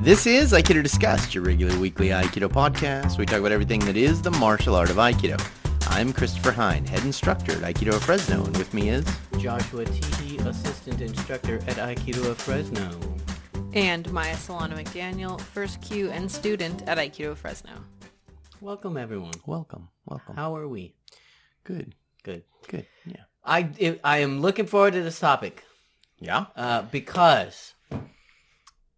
This is Aikido Discussed, your regular weekly Aikido podcast. We talk about everything that is the martial art of Aikido. I'm Christopher Hein, head instructor at Aikido of Fresno, and with me is Joshua Teehee, assistant instructor at Aikido of Fresno. And Maya Solano McDaniel, first Q and student at Aikido of Fresno. Welcome, everyone. welcome, welcome. How are we? Good, Good. good, yeah, I, I am looking forward to this topic yeah, uh, because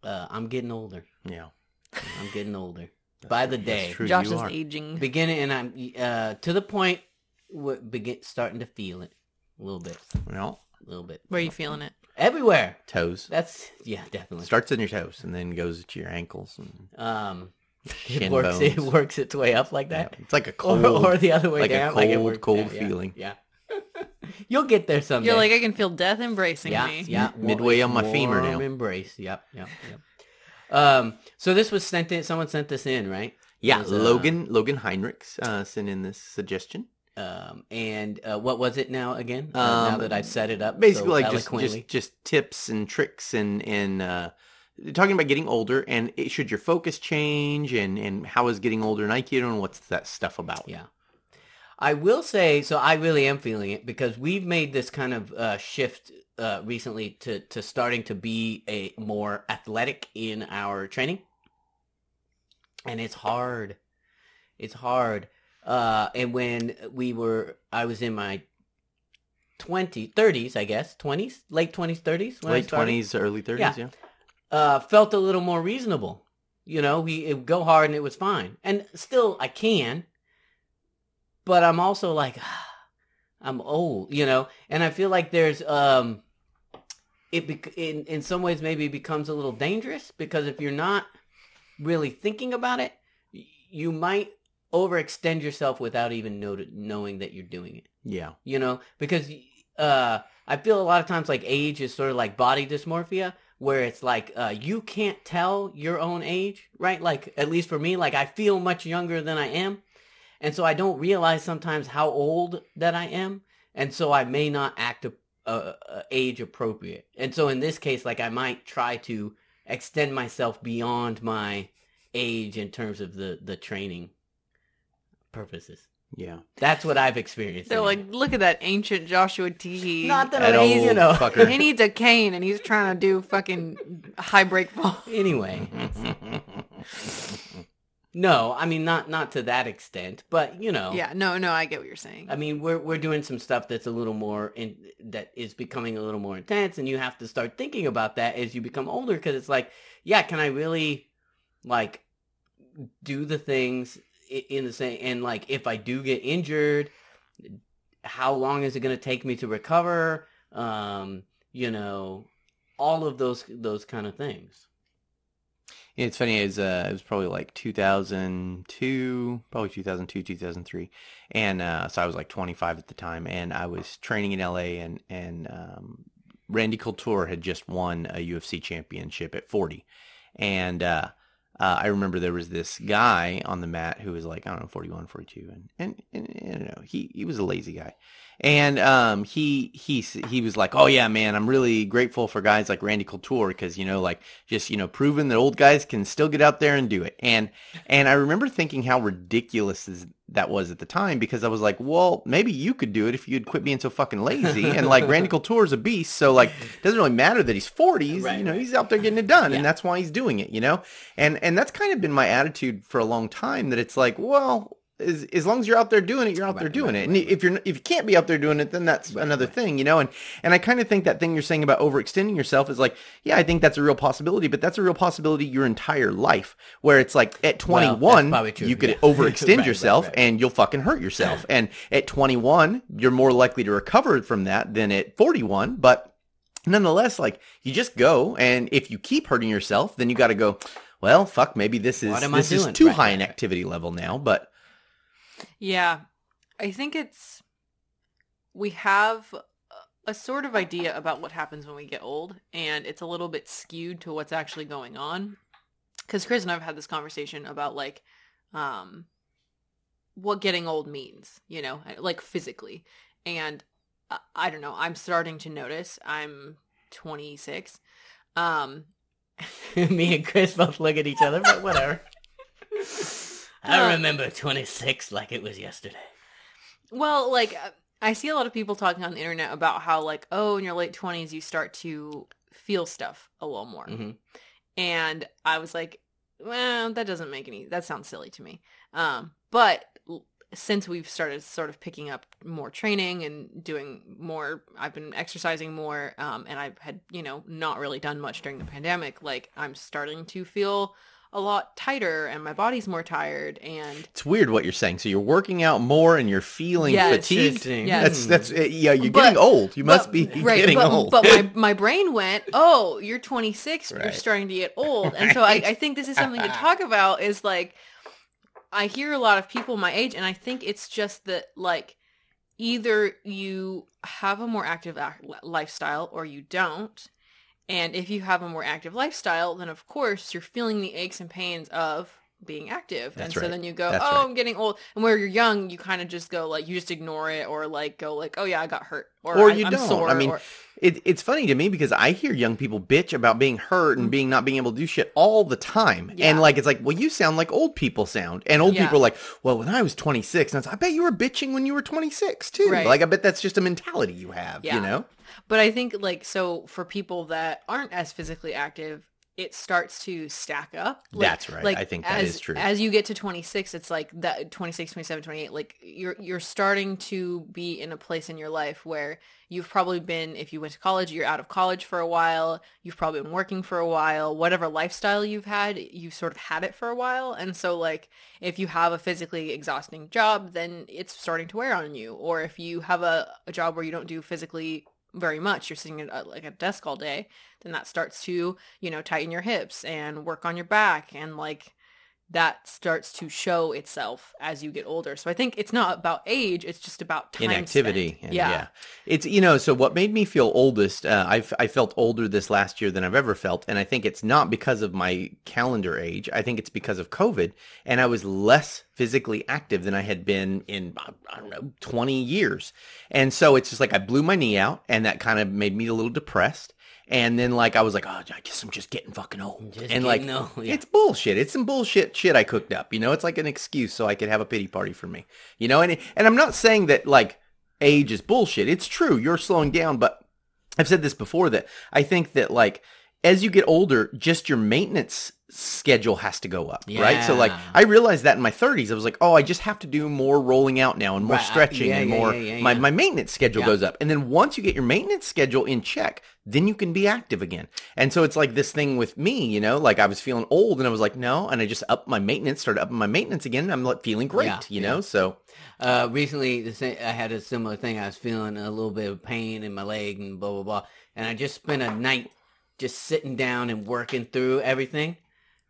uh, I'm getting older. yeah. I'm getting older by the day. true. Josh you is are. aging. Beginning, and I'm uh, to the point where begin starting to feel it a little bit, Well, a little bit Where are you feeling it? everywhere. toes That's yeah, definitely. starts in your toes and then goes to your ankles and Um, shin it works. It works its way up like Yeah, that. it's like a cold, or the other way like a down, like it cold, works cold yeah, feeling. Yeah, you'll get there someday. You're like, I can feel death embracing yeah, me. yeah, Midway on my warm femur now. Embrace. Yep, yep, yep. Um, so this was sent in. Someone sent this in, right? yeah. It was, uh, Logan Logan Heinrichs uh, sent in this suggestion. Um, and uh, what was it now again? Uh, now Um, that I've set it up, basically so like just, just just tips and tricks and and uh talking about getting older and it, should your focus change and and how is getting older in aikido and what's that stuff about Yeah. I will say, so I really am feeling it because we've made this kind of uh, shift uh, recently to, to starting to be a more athletic in our training. And it's hard. It's hard. Uh, and when we were, I was in my 20, 30s, I guess, 20s, late 20s, 30s. When late started twenties, early thirties, Yeah. yeah. uh, felt a little more reasonable. You know, we it would go hard and it was fine. And still, I can, but I'm also like, I'm old, you know, and I feel like there's um, it bec- in in some ways maybe it becomes a little dangerous because if you're not really thinking about it, you might overextend yourself without even know- knowing that you're doing it. Yeah. you know? Because uh i feel a lot of times like age is sort of like body dysmorphia where it's like uh you can't tell your own age right? Like at least for me like i feel much younger than i am and so i don't realize sometimes how old that i am and so i may not act a, uh, uh, age appropriate and so in this case like i might try to extend myself beyond my age in terms of the the training purposes Yeah. that's what i've experienced They're like, look at that ancient Joshua Teehee. not that That I'm, old you know. fucker. he needs a cane and he's trying to do fucking high breakfall. anyway, no, I mean not not to that extent, but you know, Yeah, no, no, I get what you're saying. I mean we're we're doing some stuff that's a little more in that is becoming a little more intense, and you have to start thinking about that as you become older because it's like, yeah, can I really like do the things in the same and like if I do get injured, how long is it going to take me to recover? Um, you know, all of those those kind of things. Yeah, it's funny. Uh, it was probably like 2002, probably 2002, 2003, and uh, so I was like 25 at the time, and I was training in LA, and and um, Randy Couture had just won a UFC championship at 40, and uh, uh, I remember there was this guy on the mat who was like I don't know 41, 42, and and, and, and you know he he was a lazy guy. And um, he he he was like, "Oh yeah, man, I'm really grateful for guys like Randy Couture because you know, like just you know, proving that old guys can still get out there and do it." And and I remember thinking how ridiculous is, that was at the time because I was like, "Well, maybe you could do it if you'd quit being so fucking lazy." and like Randy Couture is a beast, so like it doesn't really matter that he's 40. Right, you know, he's out there getting it done, Yeah. and that's why he's doing it. You know, and and that's kind of been my attitude for a long time. That it's like, well as, as long as you're out there doing it, you're out there doing right, it. And right, if you're if you can't be out there doing it, then that's Right, another right. thing, you know. And and I kind of think that thing you're saying about overextending yourself is like, yeah, I think that's a real possibility, but that's a real possibility your entire life. Where it's like at 21, that's probably true, you could yeah. overextend Right, right, yourself right. and you'll fucking hurt yourself. and at 21, you're more likely to recover from that than at 41. But nonetheless, like you just go, and if you keep hurting yourself, then you got to go. Well, fuck, maybe this is What am I this is too Right, high right, an right. activity level now, but. Yeah. I think it's we have a sort of idea about what happens when we get old and it's a little bit skewed to what's actually going on. Cuz Chris and I've had this conversation about like um what getting old means, you know, like physically. And uh, I don't know, I'm starting to notice I'm 26. Um Me and Chris both look at each other, but whatever. Uh, I remember 26 like it was yesterday. Well, like uh, I see a lot of people talking on the internet about how like, oh, in your late twenties you start to feel stuff a little more. Mhm. And I was like, well, that doesn't make any that sounds silly to me. Um, but since we've started sort of picking up more training and doing more I've been exercising more um and I've had, you know, not really done much during the pandemic, like I'm starting to feel a lot tighter and my body's more tired and It's weird what you're saying. So you're working out more and you're feeling Yeah, fatigued. interesting. Yeah. That's that's uh, yeah. You're But- getting old. You must but- be right, getting but, old. But my, my brain went, oh, you're 26, you're starting to get old. And so I, I think this is something to talk about is like, I hear a lot of people my age, and I think it's just that, like, either you have a more active lifestyle or you don't. And if you have a more active lifestyle, then of course you're feeling the aches and pains of being active. That's and so right. then you go, That's oh, right. I'm getting old. And where you're young, you kind of just go like, you just ignore it or like go like, oh yeah, I got hurt. Or, Or you I'm don't. Sore, I mean, or- It, it's funny to me because I hear young people bitch about being hurt and mm. being not being able to do shit all the time. Yeah. And like it's like, well, you sound like old people sound. And old Yeah. people are like, well, when I was 26, and I, was, I bet you were bitching when you were 26 too. Right. Like I bet that's just a mentality you have. Yeah. You know? But I think like so for people that aren't as physically active, it starts to stack up. Like- That's right. Like I think that as, is true. As you get to 26, it's like that 26, 27, 28, like you're you're starting to be in a place in your life where you've probably been if you went to college, you're out of college for a while, you've probably been working for a while, whatever lifestyle you've had, you've sort of had it for a while. And so like if you have a physically exhausting job, then it's starting to wear on you. Or if you have a, a job where you don't do physically very much, you're sitting at uh, like a desk all day, then that starts to, you know, tighten your hips and work on your back and like that starts to show itself as you get older. So I think it's not about age, it's just about time inactivity. and- yeah. It's, you know, so what made me feel oldest, uh, I, I felt older this last year than I've ever felt. And I think it's not because of my calendar age. I think it's because of COVID. And I was less physically active than I had been in, I don't know, 20 years. And so it's just like I blew my knee out and that kind of made me a little depressed. And then like I was like, oh, I guess I'm just getting fucking old. Just and like old, yeah. it's bullshit. It's some bullshit shit I cooked up. You know, it's like an excuse so I could have a pity party for me. You know, and and I'm not saying that like age is bullshit. It's true. You're slowing down, but I've said this before that I think that like as you get older, just your maintenance schedule has to go up, right? So like I realized that in my 30s, I was like, oh, I just have to do more rolling out now and more Right, stretching yeah, and yeah, more. yeah, yeah, my yeah. my maintenance schedule Yeah. goes up, and then once you get your maintenance schedule in check, then you can be active again. And so it's like this thing with me, you know, like I was feeling old, and I was like, no, and I just up my maintenance, started up my maintenance again, and I'm like feeling great, Yeah, you yeah. know. So Uh, recently, the same, I had a similar thing. I was feeling a little bit of pain in my leg and blah blah blah, and I just spent a night just sitting down and working through everything.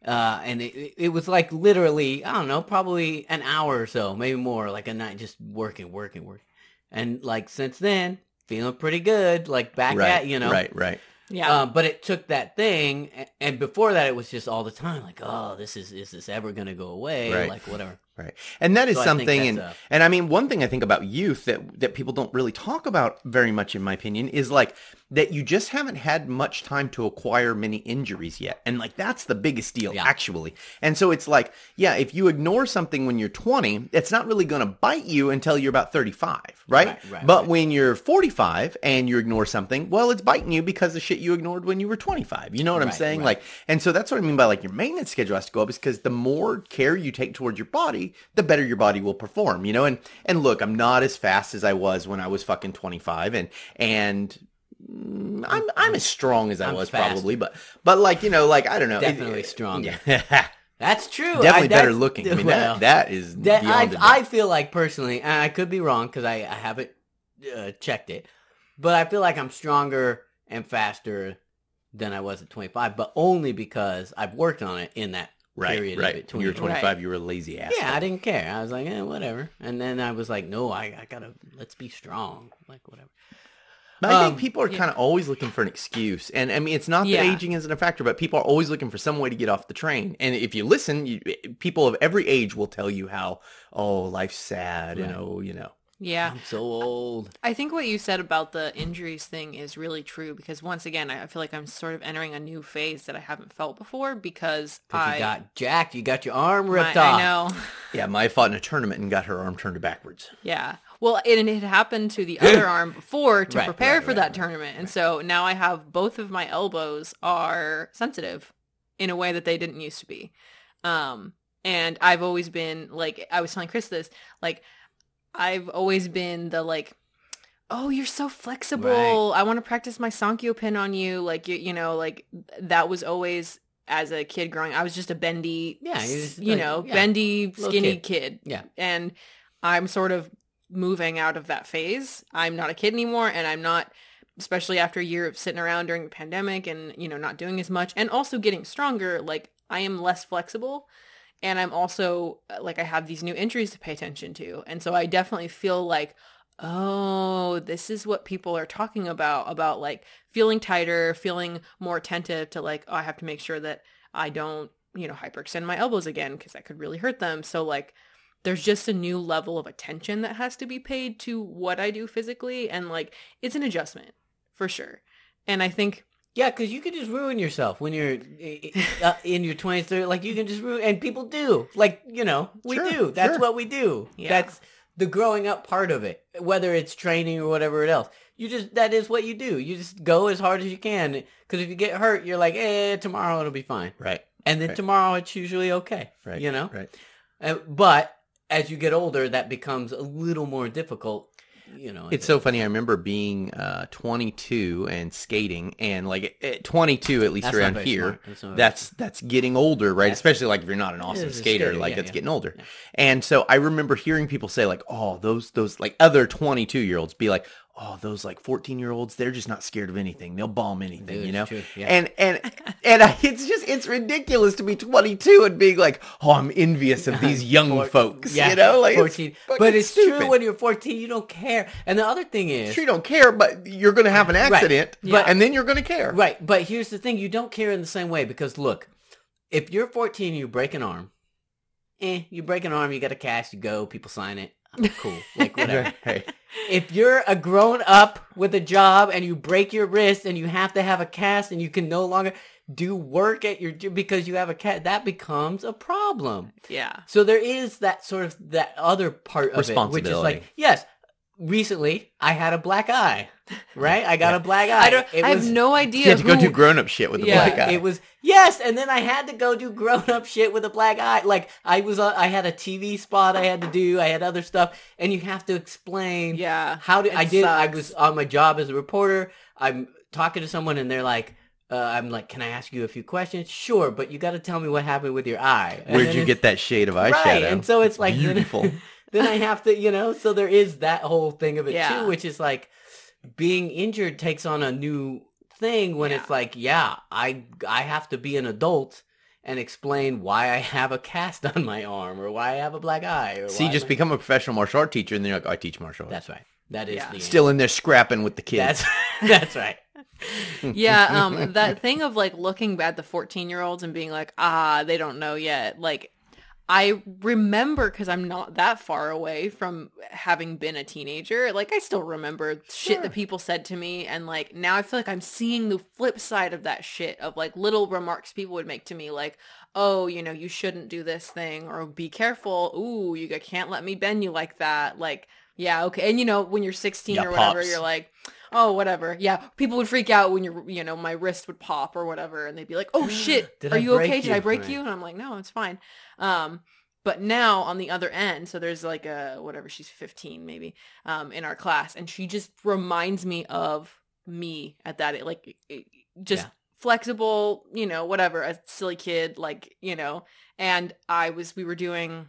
Uh, and it, it- it was like literally, I don't know, probably an hour or so, maybe more, like a night just working, working, working. And like since then, feeling pretty good, like back right, at, you know. right, right. Yeah. Uh, but it took that thing, and before that, it was just all the time like, oh, this is is this ever gonna go away? Right. Like whatever. Right. And that is So something and a- and I mean one thing I think about youth that that people don't really talk about very much in my opinion is like that you just haven't had much time to acquire many injuries yet. And like that's the biggest deal Yeah. actually. And so it's like, yeah, if you ignore something when you're 20, it's not really going to bite you until you're about 35, right? Right, right, but right. when you're 45 and you ignore something, well, it's biting you because the shit you ignored when you were 25. You know what I'm saying? Like and so that's what I mean by like your maintenance schedule has to go up is because the more care you take towards your body, the better your body will perform, you know? And and look, I'm not as fast as I was when I was fucking 25 and and mm, I'm I'm as strong as I I'm was fast. probably, but but like, you know, like I don't know. Definitely stronger. Yeah. That's true. Definitely I- better looking. I mean well, that that is That I I feel like personally, and I could be wrong because I, I haven't uh, checked it, but I feel like I'm stronger and faster than I was at 25, but only because I've worked on it in that right, period right. of it. When you were 20. 25, you were a lazy ass. Yeah, I didn't care. I was like, eh, whatever. And then I was like, no, I, I gotta let's be strong, like whatever. But I Um, think people are yeah. kind of always looking for an excuse, and I mean, it's not that Yeah. aging isn't a factor, but people are always looking for some way to get off the train. And if you listen, you, people of every age will tell you how, oh, life's sad, and Right. oh, you know, Yeah. I'm so old. I think what you said about the injuries thing is really true because once again, I feel like I'm sort of entering a new phase that I haven't felt before because I you got jacked. You got your arm ripped my- off. I know. Yeah, Maya fought in a tournament and got her arm turned backwards. Yeah. Well, and it had happened to the other arm before to Right, prepare right, for right, that tournament. And so now I have both of my elbows are sensitive in a way that they didn't used to be. Um and I've always been like I was telling Chris this, like I've always been the like Oh, you're so flexible. I want to practice my Sankyo pin on you. Like you, you know, like that was always as a kid growing. I was just a bendy, Yeah, just you like- know, yeah, bendy, skinny kid. kid. Yeah. And I'm sort of moving out of that phase. I'm not a kid anymore and I'm not especially after a year of sitting around during the pandemic and, you know, not doing as much and also getting stronger, like I am less flexible and I'm also uh, like I have these new injuries to pay attention to. And so I definitely feel like oh, this is what people are talking about about like feeling tighter, feeling more attentive to like oh, I have to make sure that I don't, you know, hyperextend my elbows again because that could really hurt them. So like there's just a new level of attention that has to be paid to what I do physically and like it's an adjustment for sure. And I think Yeah, because you can just ruin yourself when you're uh, in your 20s, 30s. Like, you can just ruin, and people do. Like, you know, we Sure, do. That's sure. what we do. Yeah. That's the growing up part of it, whether it's training or whatever else. You just, that is what you do. You just go as hard as you can. Because if you get hurt, you're like, eh, tomorrow it'll be fine. Right. And then Right. tomorrow it's usually okay. Right. You know? Right. Uh, but as you get older, that becomes a little more difficult. You know, It's so funny. I remember being uh, 22 and skating, and like at 22, at least That's around here. That's that's that's getting older, right? That's- Especially like if you're not an awesome skater, skater, like yeah, it's yeah. getting older. Yeah. And so I remember hearing people say like, "Oh, those those like other 22 year olds be like, oh, those like 14 year olds, they're just not scared of anything. They'll bomb anything, Dude, you know." yeah. And and and I, it's just it's ridiculous to be 22 and being like, "Oh, I'm envious of these young Four- folks," Yeah, you know, like it's 14. But it's stupid. true when you're 14, you don't care. And the other thing is, Sure, you don't care, but you're going to have an accident, Yeah. and then you're going to care. right? But here's the thing: you don't care in the same way because look, if you're 14, and you break an arm. Eh, you break an arm, you got a cast, you go, people sign it. Cool, like whatever. Hey, if you're a grown up with a job and you break your wrist and you have to have a cast and you can no longer do work at your j- because you have a cast, that becomes a problem. Yeah. So there is that sort of that other part of it, which is like, yes, recently I had a black eye, right? I got a black eye. I don't. It I was- have no idea. you had to go do grown up shit with the Yeah, black eye. It was yes, and then I had to go do grown up shit with a black eye. Like I was, uh, I had a TV spot I had to do. I had other stuff, and you have to explain. Yeah. how did I did? I was on my job as a reporter. I'm talking to someone, and they're like. Uh, I'm like, can I ask you a few questions? Sure, but you got to tell me what happened with your eye. And Where'd you get that shade of eyeshadow? Right, and so it's like then- beautiful. then I have to, you know, so there is that whole thing of it Yeah. too, which is like being injured takes on a new thing when Yeah. it's like, yeah, I I have to be an adult and explain why I have a cast on my arm or why I have a black eye or so you why just my- become a professional martial art teacher, and then you're like, I teach martial arts. That's right. That is Yeah. the Still in there scrapping with the kids. That's that's right. yeah um that thing of like looking at the 14 year olds and being like ah they don't know yet like i remember because i'm not that far away from having been a teenager like i still remember shit that people said to me and like now i feel like i'm seeing the flip side of that shit of like little remarks people would make to me like oh you know you shouldn't do this thing or be careful. Ooh you can't let me bend you like that. Like yeah okay and you know when you're 16 Yeah, or whatever pops. you're like oh whatever. Yeah people would freak out when you're you know my wrist would pop or whatever and they'd be like oh shit are I you okay? did i break Right. you? And i'm like no it's fine. Um but now on the other end so there's like a whatever she's 15 maybe um in our class and she just reminds me of me at that like just Yeah. flexible you know whatever a silly kid like you know and i was we were doing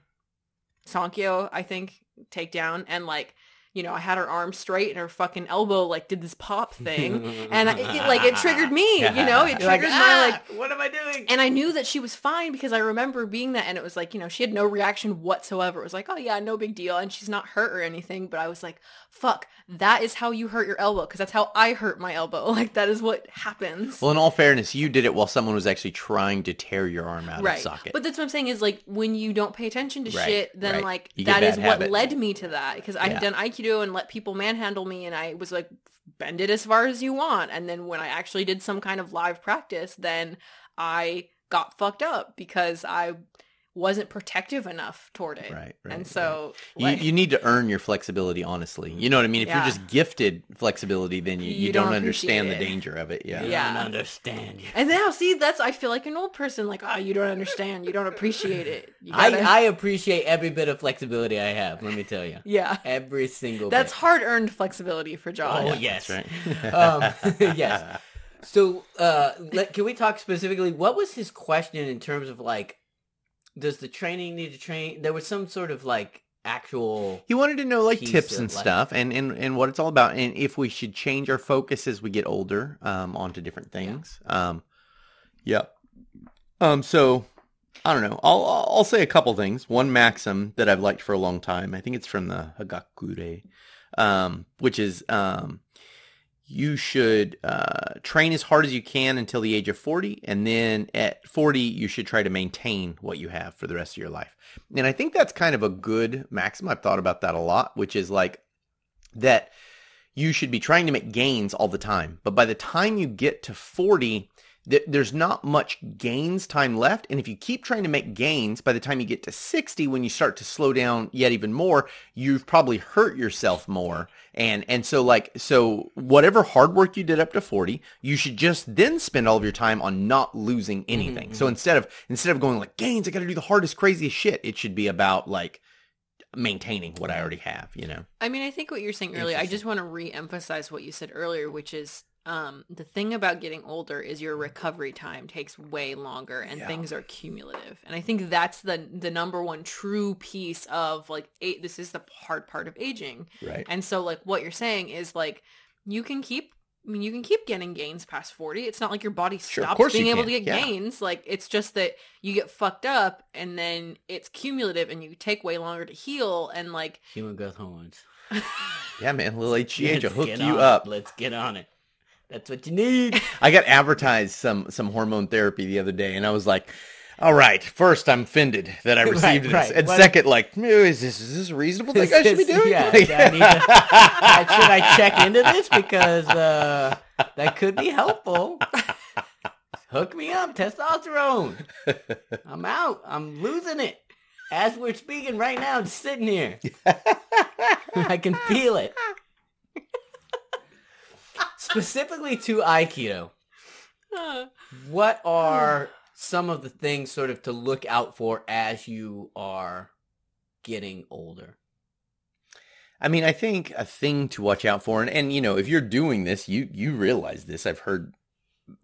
sankyo i think takedown and like you know i had her arm straight and her fucking elbow like did this pop thing and I, it, like it triggered me you know it You're like, triggered my like "Ah, what am I doing? and I knew that she was fine because I remember being that and it was like, you know, she had no reaction whatsoever. It was like, oh yeah, no big deal. And she's not hurt or anything. But I was like, fuck, that is how you hurt your elbow because that's how I hurt my elbow. Like that is what happens. Well, in all fairness, you did it while someone was actually trying to tear your arm out right. of socket. But that's what I'm saying is like when you don't pay attention to Right, shit, then right. like You that is bad what led me to that because I've done Aikido Aikido and let people manhandle me and I was like, bend it as far as you want. And then when I actually did some kind of live practice, then I got fucked up because I wasn't protective enough toward it. Right, right, and so You, like, you need to earn your flexibility honestly. You know what I mean? If Yeah. you're just gifted flexibility, then you, you, You don't, don't understand the danger of it. Yeah. I Yeah. don't understand you. and now see that's I feel like an old person like, oh you don't understand, you don't appreciate it. You I, gotta- I appreciate every bit of flexibility I have. Let me tell you, yeah. every single. That's hard earned flexibility for Josh. Oh, yes. That's right. Um, yes. So, uh, let, can we talk specifically? What was his question in terms of like, does the training need to train? There was some sort of like actual. He wanted to know like tips and stuff and, and, and what it's all about and if we should change our focus as we get older um, onto different things. Um, yeah. Um, so I don't know. I'll, I'll I'll say a couple things. One maxim that I've liked for a long time. I think it's from the Hagakure, um, which is um, you should uh, train as hard as you can until the age of 40 and then at 40 you should try to maintain what you have for the rest of your life. And i think that's kind of a good maxim. I've thought about that a lot which is like that you should be trying to make gains all the time. But by the time you get to 40 th- there's not much gains time left and if you keep trying to make gains by the time you get to 60 when you start to slow down yet even more you've probably hurt yourself more. And and so like so whatever hard work you did up to 40 you should just then spend all of your time on not losing mm-hmm, anything. So mm-hmm. instead of instead of going like gains i gotta do the hardest craziest shit it should be about like maintaining what i already have you know? I mean, I think what you're saying earlier, I just want to re-emphasize what you said earlier, which is um, the thing about getting older is your recovery time takes way longer and Yeah. things are cumulative. And I think that's the the number one true piece of like a- this is the hard part of aging. right And so like what you're saying is like you can keep I mean you can keep getting gains past 40. It's not like your body stops course being able can. to get Yeah. gains. Like it's just that you get fucked up and then it's cumulative and you take way longer to heal and like Human growth hormones. yeah man little hgh will Let's hook you on up Let's get on it. That's what you need. I got advertised some some hormone therapy the other day, and I was like, "All right, first I'm offended that I Right, received this, right. and What- second, like, "Ew, is this is this a reasonable thing I should be doing?" yeah, Like- I need to- should I check into this because uh, that could be helpful? Hook me up, testosterone. I'm out. I'm losing it. As we're speaking right now, sitting here. I can feel it. Specifically to Aikido, what are some of the things sort of to look out for as you are getting older? I mean, I think a thing to watch out for, and, and you know, if you're doing this, you you realize this. I've heard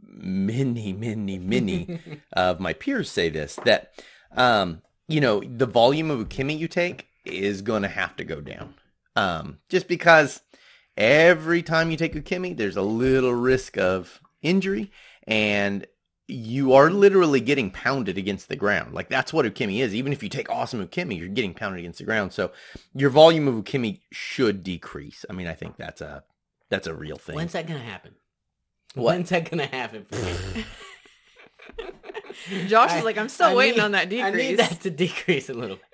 many, many, many of my peers say this that um, you know the volume of ukemi you take is going to have to go down, um, just because every time you take ukemi, there's a little risk of injury, and you are literally getting pounded against the ground. Like that's what ukemi is. Even if you take awesome ukemi, you're getting pounded against the ground. So your volume of ukemi should decrease. I mean, I think that's a that's a real thing. When's that gonna happen? What? When's that gonna happen? Josh I- is like, I'm still I waiting need- on that decrease. I decrease. need that to decrease a little bit.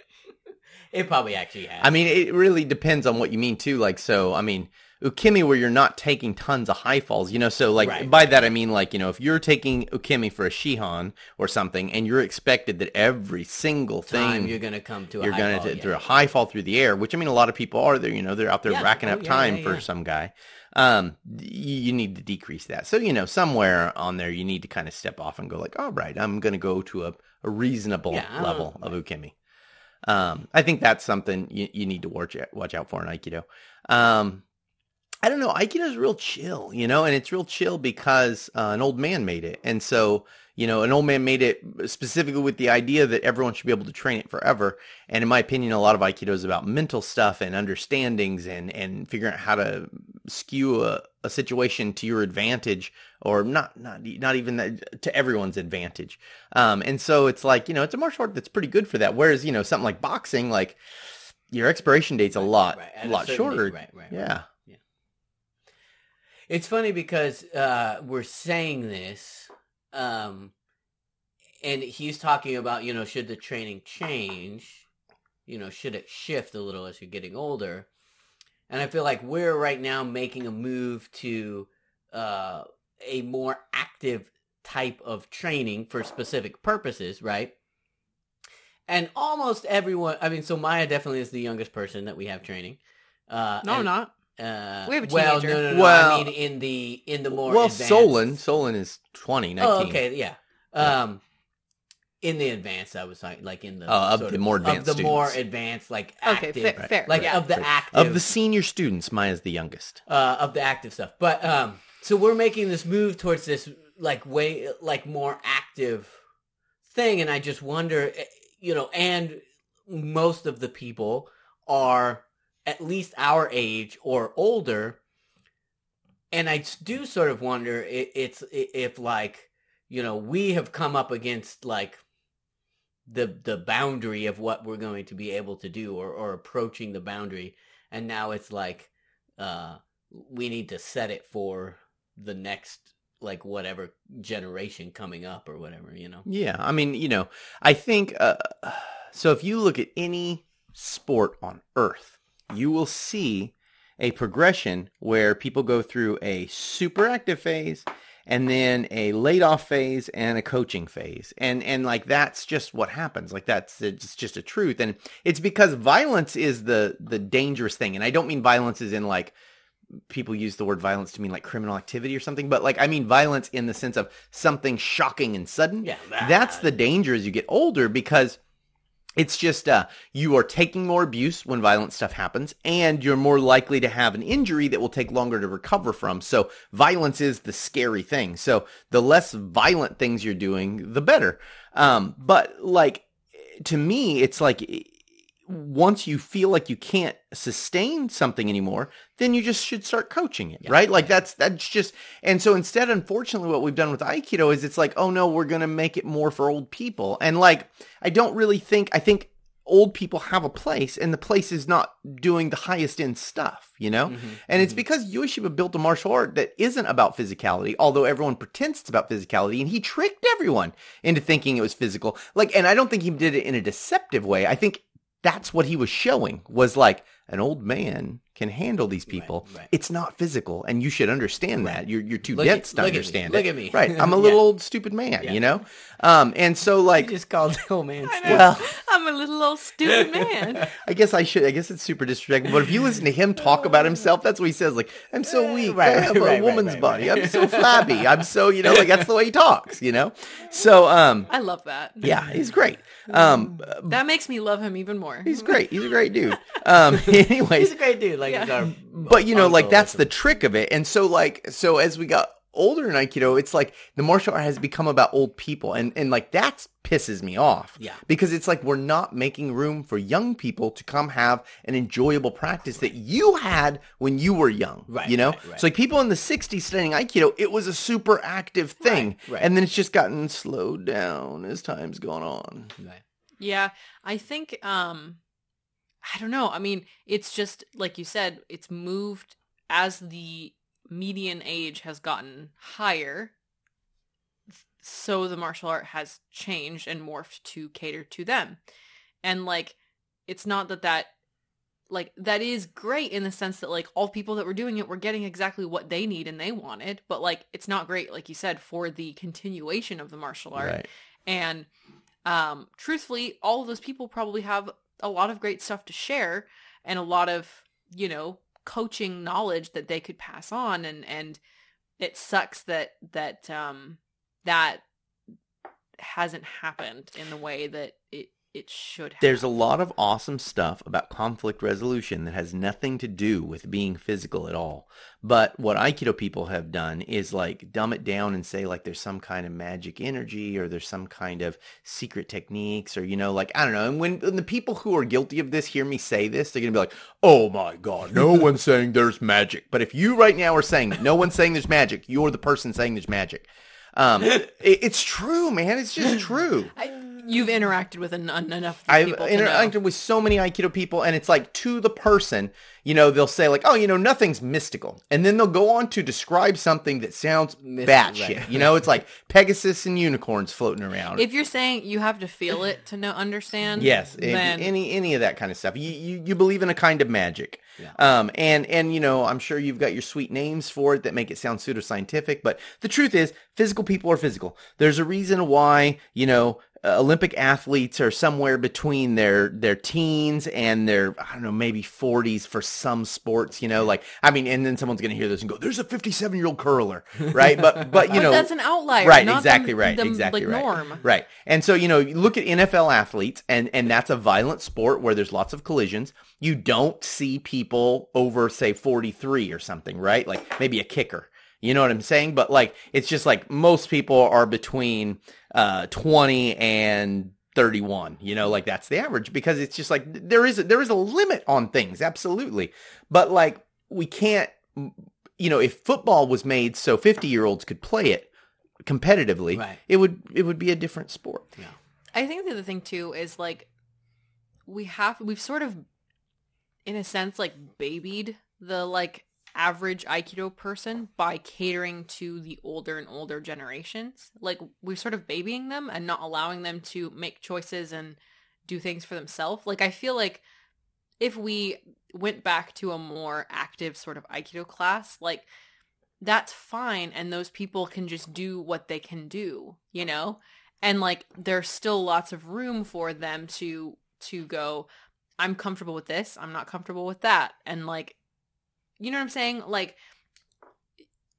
It probably actually has. I mean, it really depends on what you mean too. Like, so, I mean, ukemi where you're not taking tons of high falls, you know, so like Right. by that I mean like, you know, if you're taking ukemi for a shihan or something and you're expected that every single time thing you're gonna come to a you're going to yeah. through a high fall through the air, which I mean, a lot of people are there, you know, they're out there Yeah. racking Oh, up yeah, time for some guy. Um, you need to decrease that. So, you know, somewhere on there, you need to kind of step off and go like, all right, I'm going to go to a, a reasonable level of ukemi. Um, I think that's something you, you need to watch watch out for in Aikido. Um, I don't know. Aikido is real chill, you know, and it's real chill because uh, an old man made it, and so you know, an old man made it specifically with the idea that everyone should be able to train it forever. And in my opinion, a lot of Aikido is about mental stuff and understandings and and figuring out how to skew a, a situation to your advantage or not not not even that, to everyone's advantage. Um, and so it's like you know, it's a martial art that's pretty good for that. Whereas you know, something like boxing, like your expiration date's a Right, lot right, a lot shorter. date, right. Yeah. It's funny because uh, we're saying this, um, and he's talking about you know should the training change, you know should it shift a little as you're getting older, and I feel like we're right now making a move to uh, a more active type of training for specific purposes, right? And almost everyone, I mean, so Maya definitely is the youngest person that we have training. Uh, No, I'm and- not. Uh, We have a teenager. well, no, no, no. Well- I mean, in the in the more well, advanced... Solon, Solon is 20, 19. Oh, okay, yeah. Um, in the advanced, I was talking like in the Oh, of sort the more advanced of the more advanced, like Okay, active, fair, fair. like yeah. of the Right. active Of the senior students, Maya's the youngest. uh, of the active stuff. But um, so we're making this move towards this like way like more active thing, and I just wonder, eh, you know, and most of the people are at least our age or older, and I do sort of wonder i it's if like you know we have come up against like the the boundary of what we're going to be able to do or or approaching the boundary and now it's like uh we need to set it for the next like whatever generation coming up or whatever you know Yeah, I mean, you know, I think uh, so. If you look at any sport on Earth, you will see a progression where people go through a super active phase and then a laid off phase and a coaching phase. And and like that's just what happens. Like that's it's just a truth. And it's because violence is the the dangerous thing. And i don't mean violence is in like people use the word violence to mean like criminal activity or something but like i mean violence in the sense of something shocking and sudden. Yeah that's the danger as you get older because it's just uh, you are taking more abuse when violent stuff happens and you're more likely to have an injury that will take longer to recover from. So violence is the scary thing. So the less violent things you're doing the better. Um, but like to me it's like once you feel like you can't sustain something anymore, then you just should start coaching it, Yeah, right? Like yeah. that's that's just and so instead unfortunately what we've done with aikido is it's like, "Oh no, we're going to make it more for old people." And like I don't really think I think old people have a place and the place is not doing the highest end stuff, you know? Mhm, And it's mhm. because Ueshiba built a martial art that isn't about physicality, although everyone pretends it's about physicality, and he tricked everyone into thinking it was physical. Like, and I don't think he did it in a deceptive way. I think that's what he was showing was like an old man can handle these people. right. It's not physical, and you should understand Right. that. You're you're too Look dense to at me. understand Look it. Look at me. Right. I'm a little Yeah. old stupid man, Yeah. you know? Um, and so you like just called the old man well I'm a little old stupid man. I guess I should. I guess it's super disrespectful. But if you listen to him talk about himself, that's what he says. Like, I'm so weak. Right, I have a right, right, woman's right, body. right. I'm so flabby. I'm so, you know, like that's the way he talks, you know? So, um, I love that. yeah, he's great. Um, That makes me love him even more. he's great. He's a great dude. Um, anyways, he's a great dude like Yeah. but you know, like that's the trick of it. And so, like, so as we got older in Aikido, it's like the martial art has become about old people, and and like that pisses me off. Yeah. because it's like we're not making room for young people to come have an enjoyable practice that you had when you were young. Right, You know, right, right. so like people in the '60s studying Aikido, it was a super active thing, Right, right. and then it's just gotten slowed down as time's gone on. Right. Yeah, I think um I don't know. I mean, it's just like you said, it's moved as the median age has gotten higher. So the martial art has changed and morphed to cater to them. And like it's not that that like that is great in the sense that like all people that were doing it were getting exactly what they need and they wanted, but like it's not great like you said for the continuation of the martial art. Right. And um, truthfully, all of those people probably have a lot of great stuff to share and a lot of, you know, coaching knowledge that they could pass on and and it sucks that that um that hasn't happened in the way that it should have. There's a lot of awesome stuff about conflict resolution that has nothing to do with being physical at all. But what Aikido people have done is like dumb it down and say like there's some kind of magic energy or there's some kind of secret techniques or, you know, like, I don't know. And when, when the people who are guilty of this hear me say this, they're going to be like, oh my God, no one's saying there's magic. But if you right now are saying no one's saying there's magic, you're the person saying there's magic. Um, it, it's true, man. It's just true. I, You've interacted with en- en- enough I've people to know. interacted with so many Aikido people, and it's like to the person, you know, they'll say like, "Oh, you know, nothing's mystical," and then they'll go on to describe something that sounds Myst- batshit. right. You know, it's like Pegasus and unicorns floating around. If you're saying you have to feel it to know understand, yes, then any any of that kind of stuff. You, you you believe in a kind of magic. Yeah. Um, and and you know, I'm sure you've got your sweet names for it that make it sound pseudoscientific, but the truth is, physical people are physical. There's a reason why you know uh, Olympic athletes are somewhere between their their teens and their I don't know maybe 40s for some sports. You know, like I mean, and then someone's gonna hear this and go, "There's a 57 year old curler," right? But but you But know that's an outlier, right not exactly the, right the, exactly like, right norm. right and so you know you look at nfl athletes and and that's a violent sport where there's lots of collisions you don't see people over say 43 or something right like maybe a kicker you know what i'm saying but like it's just like most people are between uh 20 and 31 you know like that's the average because it's just like there is a, there is a limit on things absolutely but like we can't you know if football was made so 50 year olds could play it competitively Right. it would it would be a different sport yeah. I think the other thing too is like we have we've sort of in a sense like babied the like average aikido person by catering to the older and older generations. Like we're sort of babying them and not allowing them to make choices and do things for themselves. Like i feel like if we went back to a more active sort of aikido class like that's fine and those people can just do what they can do you know? And like there's still lots of room for them to to go i'm comfortable with this. I'm not comfortable with that. And like you know what i'm saying? Like